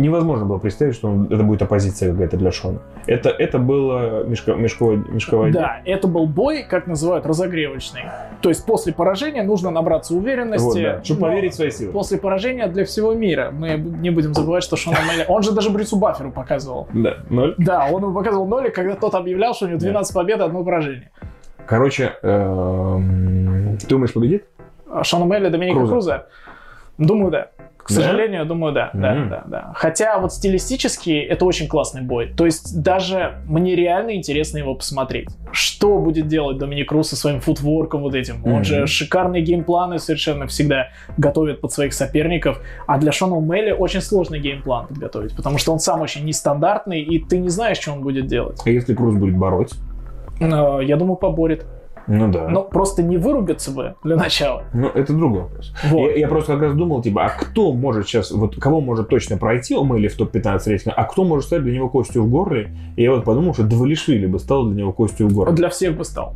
невозможно было представить, что он- это будет оппозиция какая-то для Шона. Это, это было мешко, мешковое, мешковое Да, это был бой, как называют, разогревочный. То есть после поражения нужно набраться уверенности. Вот, да, чтобы поверить в свои силы. После поражения для всего мира. Мы не будем забывать, что Шон Мелли... Он же даже Брюсу Бафферу показывал. Да, ноль. Да, он ему показывал нолик, когда тот объявлял, что у него 12 побед, одно поражение. Короче, эм, ты думаешь, победит? А Шона О'Мэлли, Доминика. Круза? Думаю, да. К Да? сожалению, думаю, да, да, Мгм. да, да. Хотя вот стилистически это очень классный бой. То есть даже мне реально интересно его посмотреть. Что будет делать Доминик Круз со своим footwork ом вот этим? Он Мгм. же шикарные gameplan ы совершенно всегда готовит под своих соперников. А для Шона О'Мэлли очень сложный gameplan подготовить, потому что он сам очень нестандартный, и ты не знаешь, что он будет делать. А если Круз будет бороться? Но я думаю, поборет. Ну да. Но просто не вырубиться бы для начала. Ну, это другой вопрос. Вот. Я, я просто как раз думал, типа, а кто может сейчас, вот кого может точно пройти Омели в топ-15 рейтинга, а кто может стать для него костью в горле? И я вот подумал, что Двалишвили бы стал для него костью в горле. Для всех бы стал.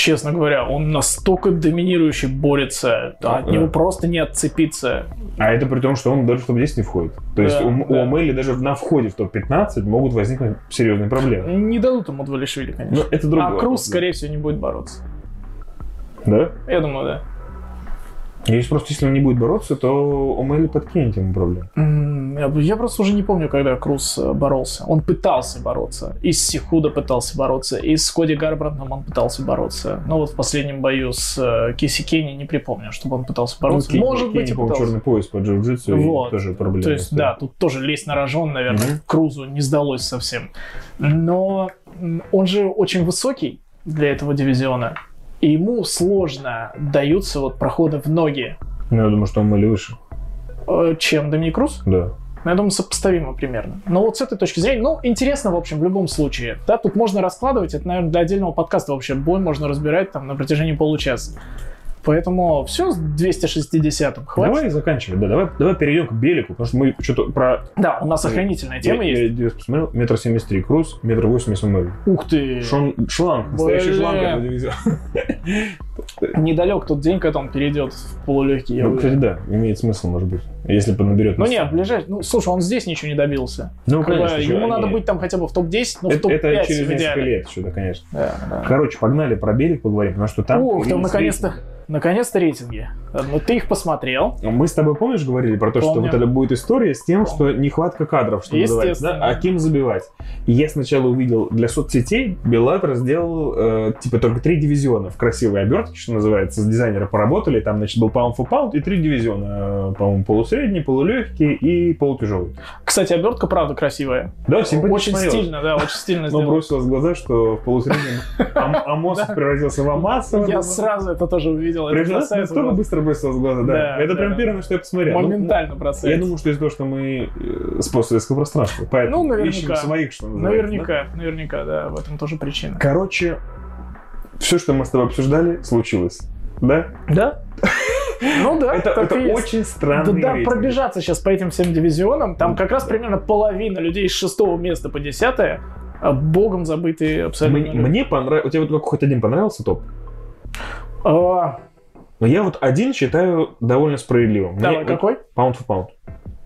Честно говоря, он настолько доминирующий борется, Да, от да. него просто не отцепиться. А это при том, что он даже в топ-10 не входит. То есть Да, у, да. у Омели даже на входе в топ-15 могут возникнуть серьезные проблемы. Не дадут ему Двалишвили, конечно. Но это другой а Круз, скорее всего, не будет бороться. Да? Я думаю, да. Есть просто, если он не будет бороться, то Омели подкинет ему проблем. М, Я, просто уже не помню, когда Круз э, боролся. Он пытался бороться. И с Сихуда пытался бороться, и с Коди Гарбрандом он пытался бороться. Но вот в последнем бою с э, Киси Кенни не припомню, чтобы он пытался бороться. Ну, Кенни- Может быть, Кенни, и пытался. черный пояс по джиу-джитсу, и Вот. тоже проблема. То есть, да, тут тоже лезть на рожон, наверное, Мгм. Крузу не сдалось совсем. Но он же очень высокий для этого дивизиона. И ему сложно даются вот проходы в ноги, Ну, я думаю, что Омели выше. э, чем Доминик Круз. Да. Ну, я думаю, сопоставимо примерно. Но вот с этой точки зрения, ну, интересно, в общем, в любом случае. Да, тут можно раскладывать, это, наверное, для отдельного подкаста вообще бой можно разбирать там на протяжении получаса. Поэтому все с 260 хватит. Давай заканчивать, да, давай, давай перейдем к Белику, потому что мы что-то про... Да, у нас охранительная тема я, есть. Я, я посмотрел, метр семьдесят три Круз, метр восемьдесят Омели. Ух ты! Шон, шланг, настоящий шланг этого дивизиона. Недалек тот день, когда он перейдет в полулегкий. Ну, кстати, да, имеет смысл, может быть, если поднаберет. Ну нет, ближайший. Ну, слушай, он здесь ничего не добился. Ну, конечно, ему надо они- быть там хотя бы в топ-10, но в это, топ-5 это через в несколько лет что-то, конечно. Да, да. Короче, погнали про Белик поговорим, потому что там... Ух, там наконец-то. Наконец-то рейтинги. Ну, ты их посмотрел. Мы с тобой, помнишь, говорили про то, что Помню. вот это будет история с тем, что нехватка кадров, что называется, да? А кем забивать? И я сначала увидел для соцсетей, Беллатор сделал, э, типа, только три дивизиона в красивой обертке, что называется, с дизайнера поработали, там, значит, был Pound for Pound и три дивизиона, э, по-моему, полусредний, полулегкий и полутяжелый. Кстати, обертка правда красивая. Да, симпатично Очень смотрелось. стильно, да, очень стильно Но бросилось в глаза, что в полусреднем Ам- Амосов превратился в Амаса. Я сразу это тоже увидел. Это Прям красавица настолько была. быстро бросилось в глаза, да. Да, Это да. прям первое, что я посмотрел. Ну, Моментально Я бросается. думаю, что из-за того, что мы э, с постсоветского пространства. Поэтому Ну, наверняка. ищем своих, что называется. да. Наверняка, наверняка, да, в этом тоже причина. Короче, все, что мы с тобой обсуждали, случилось. Да? Да? Ну да, это это очень Да, странный да, рейтинг. пробежаться сейчас по этим всем дивизионам, там как раз примерно половина людей с шестого места по десятое, а богом забытые абсолютно. Мне, мне понравилось. У тебя вот хоть один понравился топ? А, Но я вот один считаю довольно справедливым. Мне давай, вот какой? Pound for pound.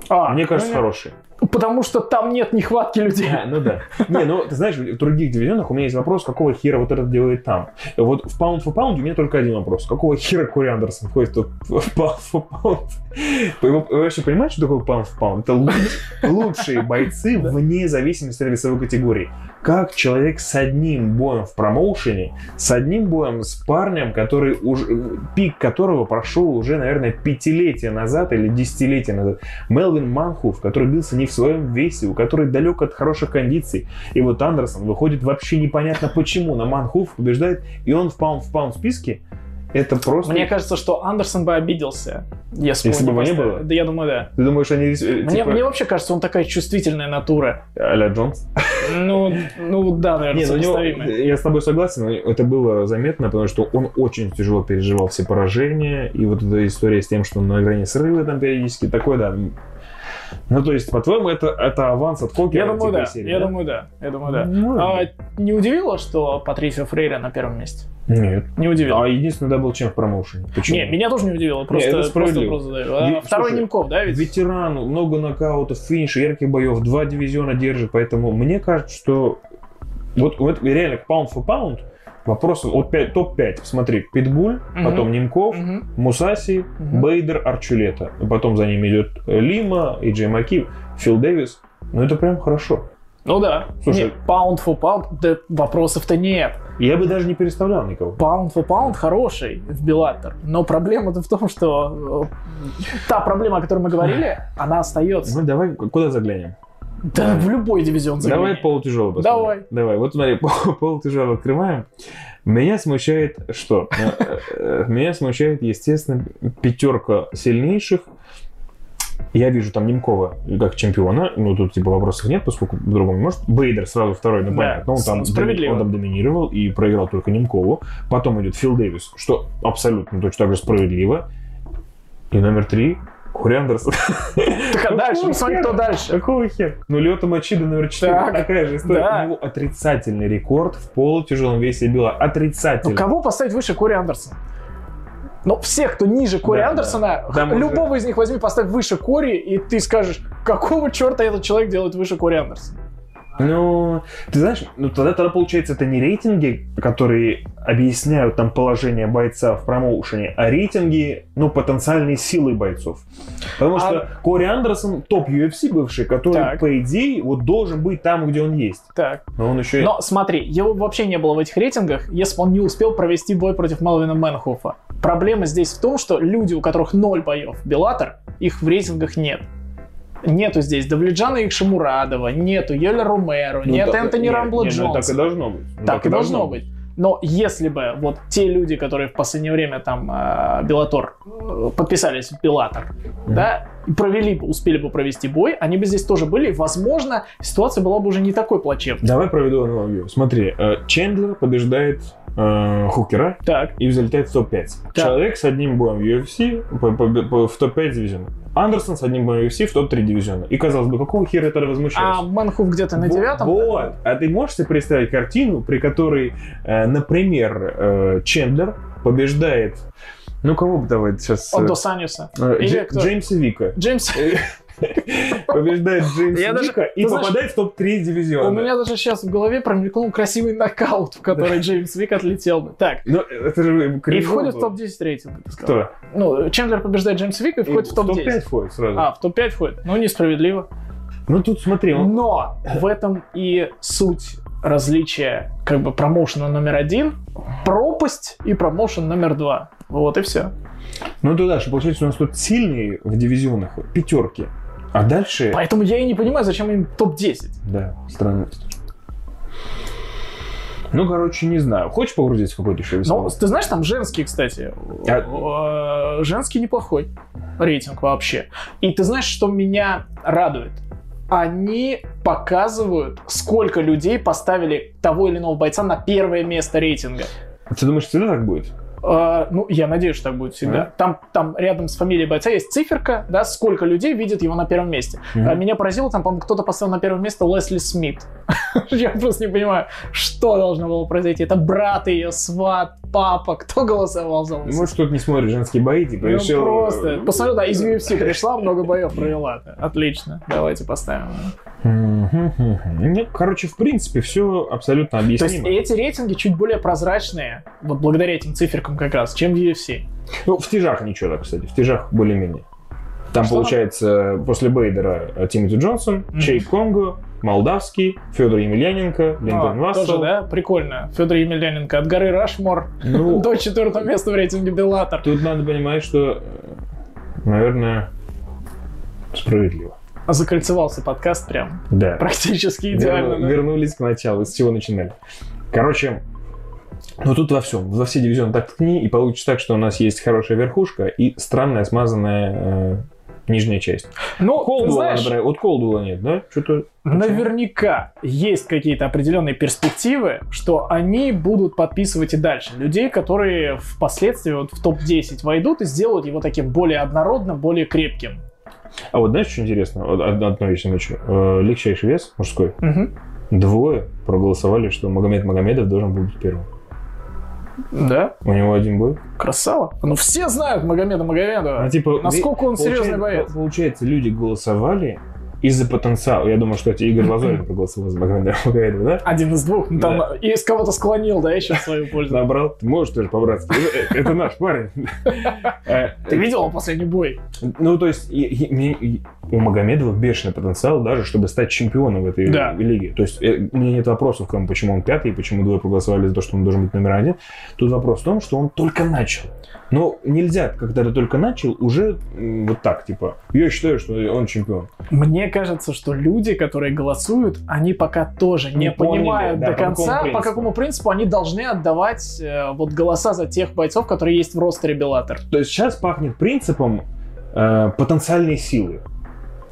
А, Мне кажется, ну, хороший. Потому что там нет нехватки людей. А, ну да. Не, ну ты знаешь, в других дивизионах у меня есть вопрос, какого хера вот этот делает там. Вот в Pound for Pound у меня только один вопрос. Какого хера Кори Андерсон входит тут в Pound for Pound? Вы вы вообще понимаете, что такое Pound for Pound? Это луч- лучшие бойцы вне зависимости от весовой категории. Как человек с одним боем в промоушене, с одним боем с парнем, который уже, пик которого прошел уже, наверное, пятилетия назад или десятилетия назад. Мелвин Манхуф, который бился не в своем весе, у которой далек от хороших кондиций. И вот Андерсон выходит вообще непонятно почему на Манхуф побеждает, и он в паунд в паунд списке. Это просто... Мне кажется, что Андерсон бы обиделся, если, Если бы его не было? Да, я думаю, да. Ты думаешь, они э, Мне, типа мне вообще кажется, он такая чувствительная натура. а-ля Джонс? Ну, ну да, наверное, ну, него- я с тобой согласен, но это было заметно, потому что он очень тяжело переживал все поражения, и вот эта история с тем, что он на грани срыва там периодически, такой, да. Ну, то есть, по-твоему, это, это аванс от Кокера? Я думаю, да. серии, Я думаю, да. Я думаю, да. Ну, А, не удивило, что Патрисио Фрейра на первом месте? Нет. Не удивило. А единственный double champ в промоушене. Почему? Не, меня тоже не удивило. Просто, это просто, справедливо. просто задаю. А, Ведь, Второй слушай, Немков, да, ведь? Ветеран, много нокаутов, финиш, ярких боев, два дивизиона держит, поэтому мне кажется, что вот, вот реально pound for pound вопрос от пять- топ-5. Смотри, Питбуль, Мгм. потом Немков, Мгм. Мусаси, Мгм. Бейдер, Арчулета. Потом за ними идет Лима, и Джей Маки, Фил Дэвис. Ну это прям хорошо. Ну да. Слушай- Не, паунд for да вопросов-то нет. Я бы даже не переставлял никого. Паунд for паунд хороший в Беллатор, но проблема-то в том, что э, та проблема, о которой мы говорили, она остается. Ну давай, куда заглянем? Да в любой дивизион Давай загляни. полутяжелый посмотрим. Давай. Давай. Вот смотри, пол- полутяжелый открываем. Меня смущает что? Э, э, Меня смущает, естественно, пятерка сильнейших. Я вижу там Немкова как чемпиона, ну тут типа вопросов нет, поскольку по-другому может. Бейдер сразу второй, ну Да, понятно, он там, справедливо. он там доминировал и проиграл только Немкову. Потом идет Фил Дэвис, что абсолютно точно так же справедливо. И номер три Кори Андерсон. Так а дальше, посмотри, кто дальше. Какого хера? Ну, Лёта Мачида номер 4. Так, Такая же история. да. У него отрицательный рекорд в полутяжелом весе Билла. Ну, Отрицательный. кого поставить выше Кори Андерсона? Ну, всех, кто ниже Кори Да, Андерсона, да. Там любого из них возьми, поставь выше Кори, и ты скажешь, какого черта этот человек делает выше Кори Андерсона? Ну, ты знаешь, ну тогда, тогда получается это не рейтинги, которые объясняют там положение бойца в промоушене, а рейтинги, ну, потенциальные силы бойцов. Потому А- что Кори Андерсон топ UFC бывший, который, Так. по идее, вот должен быть там, где он есть. Так. Но он еще. Но смотри, его вообще не было в этих рейтингах, если бы он не успел провести бой против Мелвина Мэнхофа. Проблема здесь в том, что люди, у которых ноль боев Беллатор, их в рейтингах нет. Нету здесь Давледжана Икшамурадова, нету Йоля Ромеро, Ну, нет так- Энтони нет, Рамбла нет, ну, Джонса. так и должно быть. Ну, Так и должно быть. Но если бы вот те люди, которые в последнее время там э, Беллатор э, подписались в Беллатор, Мгм. да, провели бы, успели бы провести бой, они бы здесь тоже были, и, возможно, ситуация была бы уже не такой плачевной. Давай проведу аналогию. Смотри, э, Чендлер побеждает э, Хукера Так, и залетает в топ-5. Так. Человек с одним боем в UFC по- по- по- в топ-5 дивизиона. Андерсон с одним боем в UFC в топ-3 дивизиона. И казалось бы, какого хера это а возмущаешься? Мэнхуф где-то на девятом? Вот. А ты можешь себе представить картину, при которой, э, например, э, Чендлер побеждает... Ну, кого бы давай сейчас... От Дос Аньюса. э, Дж-? Джеймса Вика. Джеймс, Побеждает Джеймса Я даже- Вика и знаешь, попадает в топ-3 дивизиона. у меня даже сейчас в голове промелькнул красивый нокаут, в который Джеймс Вик отлетел бы. Так, Ну, это же и входит в было. топ-10 рейтинга, ты сказал. Кто? Ну, Чендлер побеждает Джеймса Вика и входит в топ-10. топ-5 входит сразу. А, в топ-5 входит. Ну, несправедливо. Ну, тут смотри, он... Но в этом и суть различия как бы промоушена номер один, пропасть и промоушен номер два. Вот и все. Ну, туда же, получается, у нас тут сильные в дивизионах пятерки. А дальше... Поэтому я и не понимаю, зачем им топ-10. Да, странность. Ну, короче, не знаю. Хочешь погрузиться в какой-то Но весомый? ты знаешь, там женский, кстати. А- э, Женский неплохой рейтинг вообще. И ты знаешь, что меня радует? Они показывают, сколько людей поставили того или иного бойца на первое место рейтинга. Ты думаешь, всегда так будет? Э, ну, я надеюсь, что так будет всегда. Там, там рядом с фамилией бойца есть циферка, да, сколько людей видит его на первом месте. Мгм. А меня поразило, там, по-моему, кто-то поставил на первое место Лесли Смит. Я просто не понимаю, что должно было произойти. Это брат ее, сват, папа, кто голосовал за Лесли Может, кто-то не смотрит женские бои, типа, ну решил... просто. Посмотрю, да, из UFC пришла, много боев провела. Отлично. Давайте поставим. Мгм. Ну, короче, в принципе, все абсолютно То есть объяснимо. эти рейтинги чуть более прозрачные, вот благодаря этим циферкам как раз, чем в UFC. Ну, в тяжах ничего так, кстати. В тяжах более-менее. Там, Что получается, после Бейдера э, Тимоти Джонсон, Мгм. Чейк Конго, Молдавский, Федор Емельяненко, Линдон А, Вассел. тоже, да? Прикольно. Федор Емельяненко от горы Рашмор Ну, до четвертого места в рейтинге Беллатор. тут надо понимать, что, э, наверное, справедливо. Закольцевался подкаст прям Да. практически идеально. Верну- да? Вернулись к началу, с чего начинали. Короче, ну тут во всем, во все дивизионы так ткни, и получится так, что у нас есть хорошая верхушка и странная смазанная э, нижняя часть. Ну, ты Колдуэлла, знаешь, например, вот Колдуэлла нет, да? Что-то... наверняка есть какие-то определенные перспективы, что они будут подписывать и дальше людей, которые впоследствии вот в топ-10 войдут и сделают его таким более однородным, более крепким. А вот знаешь, что интересно? Вот од- одно вещь замечу. Э, Легчайший вес мужской. Мгм. Двое проголосовали, что Магомед Магомедов должен быть первым. Да, У него один бой. красава. Ну, все знают Магомеда Магомедова. А, типа, Насколько он серьезный боец. Получается, люди голосовали из-за потенциала. Я думаю, что эти Игорь Лазорин проголосовал за Магомедова, да? Один из двух. Ну, Там и из кого-то склонил, да, еще в свою пользу. Набрал. Ты можешь тоже по-братски. Это- Это наш парень. Э, Ты видел его последний бой? Ну, то есть, у Магомедова бешеный потенциал даже, чтобы стать чемпионом в этой Да. лиге. То есть, э, у меня нет вопросов к тому, почему он пятый, и почему двое проголосовали за то, что он должен быть номер один. Тут вопрос в том, что он только начал. Но нельзя, когда ты только начал, уже вот так, типа, я считаю, что он чемпион. Мне кажется, что люди, которые голосуют, они пока тоже не, Не поняли, понимают да, до по какому конца, по какому принципу они должны отдавать э, вот голоса за тех бойцов, которые есть в ростере Беллатор. То есть сейчас пахнет принципом э, потенциальной силы.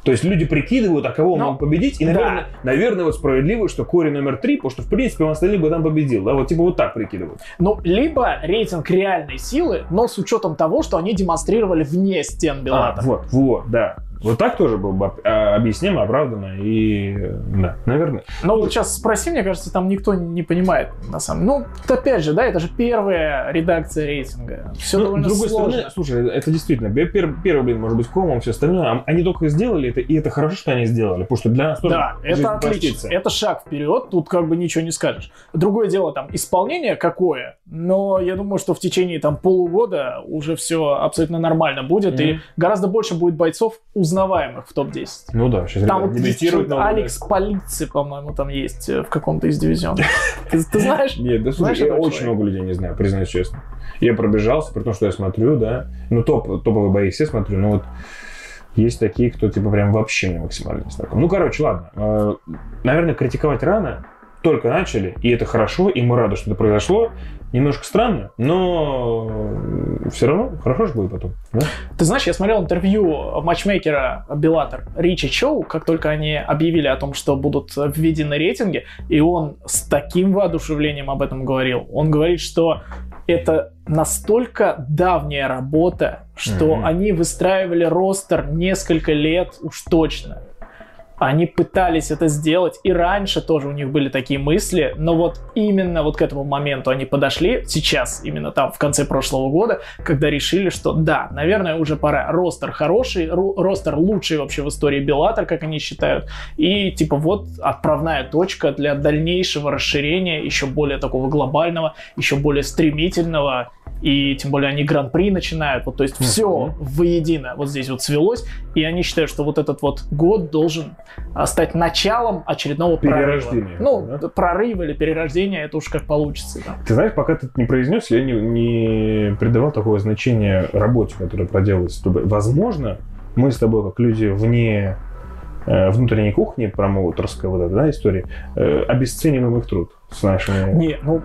То есть люди прикидывают, а кого Ну, мог победить, и, да. наверное, наверное, вот справедливо, что Кори номер три, потому что, в принципе, он остальных бы там победил. Да, вот типа вот так прикидывают. Ну, либо рейтинг реальной силы, но с учетом того, что они демонстрировали вне стен А, Беллатора. вот, вот, да. Вот так тоже было бы а, объяснимо, оправданно и, да, наверное. Но вот сейчас спроси, мне кажется, там никто не понимает, на самом деле. Ну, опять же, да, это же первая редакция рейтинга. Все Ну, довольно с другой сложно. стороны, слушай, это действительно, первый, блин, может быть, комом, все остальное, а они только сделали это, и это хорошо, что они сделали, потому что для нас тоже Да, это отлично. Это шаг вперед, тут как бы ничего не скажешь. Другое дело, там, исполнение какое, но я думаю, что в течение там полугода уже все абсолютно нормально будет, и Мгм. гораздо больше будет бойцов, узнаваемых в топ-10. Ну да, сейчас Там вот Алекс Полиции, по-моему, там есть э, в каком-то из дивизионов. Ты ты знаешь? Нет, да Знаешь слушай, я этого очень человека? много людей не знаю, признаюсь честно. Я пробежался, при том, что я смотрю, да, ну топ, топовые бои все смотрю, но вот есть такие, кто типа прям вообще не максимально знаком. Ну, короче, ладно. Э, Наверное, критиковать рано, только начали, и это хорошо, и мы рады, что это произошло. Немножко странно, но все равно хорошо же будет потом. Да? Ты знаешь, я смотрел интервью матчмейкера Беллатор Ричи Чоу, как только они объявили о том, что будут введены рейтинги, и он с таким воодушевлением об этом говорил. Он говорит, что это настолько давняя работа, что Мгм. они выстраивали ростер несколько лет уж точно. Они пытались это сделать, и раньше тоже у них были такие мысли, но вот именно вот к этому моменту они подошли, сейчас, именно там, в конце прошлого года, когда решили, что да, наверное, уже пора. Ростер хороший, ростер лучший вообще в истории Беллатор, как они считают, и типа вот отправная точка для дальнейшего расширения, еще более такого глобального, еще более стремительного, и тем более они гран-при начинают, вот то есть все воедино вот здесь вот свелось, и они считают, что вот этот вот год должен а, стать началом очередного Перерождения, прорыва. Ну, да? прорыв или перерождение, это уж как получится. да. Ты знаешь, пока ты это не произнес, я не, не придавал такого значения работе, которая проделалась. Возможно, мы с тобой, как люди вне э, внутренней кухни, промоутерской вот этой да, истории, э, обесцениваем их труд с нашими... Не, ну,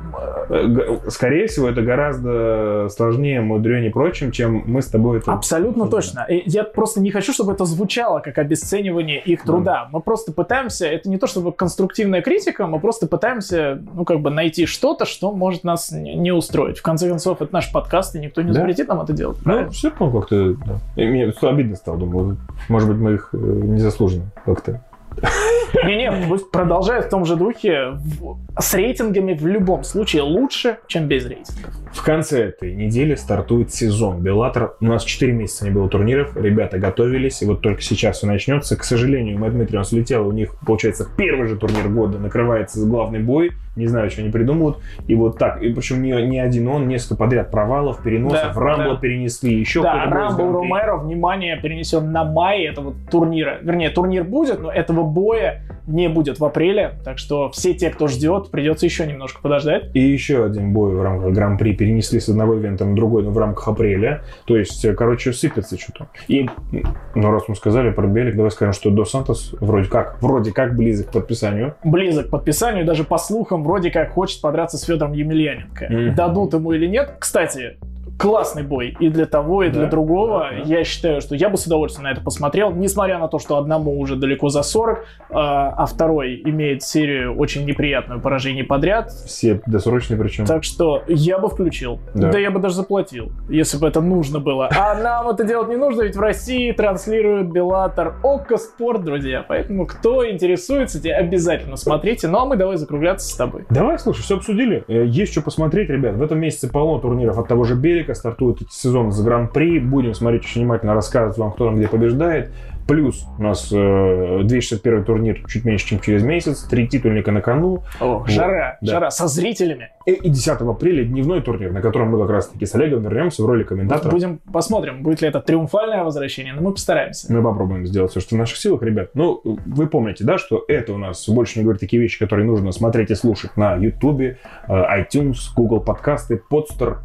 Э, Скорее всего, это гораздо сложнее, мудренее и прочим, чем мы с тобой это... абсолютно Да. точно. Я просто не хочу, чтобы это звучало как обесценивание их труда. Мы просто пытаемся, это не то чтобы конструктивная критика, мы просто пытаемся, ну, как бы найти что-то, что может нас не устроить. В конце концов, это наш подкаст, и никто не Да. запретит нам это делать. Ну, правильно? все равно как-то... Да. И Мне обидно стало, думаю, может быть, мы их э, незаслуженно как-то... Не-не, продолжает в том же духе. С рейтингами в любом случае лучше, чем без рейтингов. В конце этой недели стартует сезон. Беллатор. У нас 4 месяца не было турниров. Ребята готовились. И вот только сейчас все начнется. К сожалению, Мэтт Дмитрий, он слетел. У них, получается, первый же турнир года накрывается главный бой. Не знаю, что они придумают. И вот так. И причем не, не один он, несколько подряд провалов, переносов. Да, Рамбл да. перенесли. Еще да, кто-то Гран-при. Ромеро, внимание, перенесен на май этого турнира. Вернее, турнир будет, но этого боя не будет в апреле. Так что все те, кто ждет, придется еще немножко подождать. И еще один бой в рамках Гран-при перенесли с одного ивента на другой, но в рамках апреля. То есть, э, короче, сыпется что-то. И, ну, раз мы сказали про Белик, давай скажем, что До Сантос вроде как, вроде как близок к подписанию. Близок к подписанию, даже по слухам, вроде как хочет подраться с Федором Емельяненко. Мгм. Дадут ему или нет. Кстати, классный бой и для того, и для Да, другого. да, да. Я считаю, что я бы с удовольствием на это посмотрел, несмотря на то, что одному уже далеко за 40, а, а второй имеет серию очень неприятную поражений подряд. Все досрочные причем. Так что я бы включил. Да. Да. я бы даже заплатил, если бы это нужно было. А нам это делать не нужно, ведь в России транслирует Беллатор Окко Спорт, друзья. Поэтому кто интересуется, те обязательно смотрите. Ну а мы давай закругляться с тобой. Давай, слушай, все обсудили. Э, Есть что посмотреть, ребят. В этом месяце полно турниров от того же Белика. Стартует этот сезон с Гран-при. Будем смотреть очень внимательно, рассказывать вам, кто там где побеждает. Плюс у нас э, 261 турнир чуть меньше, чем через месяц. Три титульника на кону. О, жара, да. жара со зрителями. И, и 10 апреля дневной турнир, на котором мы как раз-таки с Олегом вернемся в роли комментатора. Будем посмотрим, будет ли это триумфальное возвращение, но мы постараемся. Мы попробуем сделать все, что в наших силах, ребят. Ну, вы помните, да, что это у нас больше не говорит такие вещи, которые нужно смотреть и слушать на YouTube, э, iTunes, Google подкасты, Podster,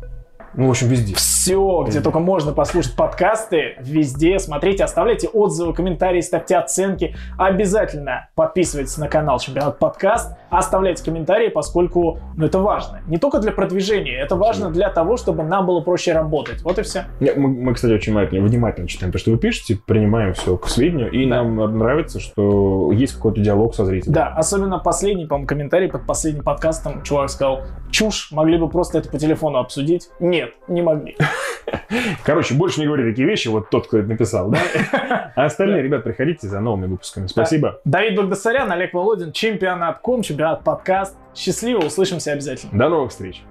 Ну, в общем, везде. Все, где Везде. только можно послушать подкасты, везде. Смотрите, оставляйте отзывы, комментарии, ставьте оценки. Обязательно подписывайтесь на канал Чемпионат Подкаст, оставляйте комментарии, поскольку ну, это важно. Не только для продвижения, это важно для того, чтобы нам было проще работать. Вот и все. Не, Мы, мы, кстати, очень внимательно, внимательно читаем то, что вы пишете, принимаем все к сведению, и Да. нам нравится, что есть какой-то диалог со зрителем. Да, особенно последний, по-моему, комментарий под последним подкастом. Чувак сказал, чушь, могли бы просто это по телефону обсудить. Нет, не могли. Короче, больше не говори такие вещи, вот тот, кто это написал, да? А остальные, ребят, приходите за новыми выпусками. Спасибо. Давид Багдасарян, Олег Володин, чемпионат ком, чемпионат подкаст. Счастливо, услышимся обязательно. До новых встреч.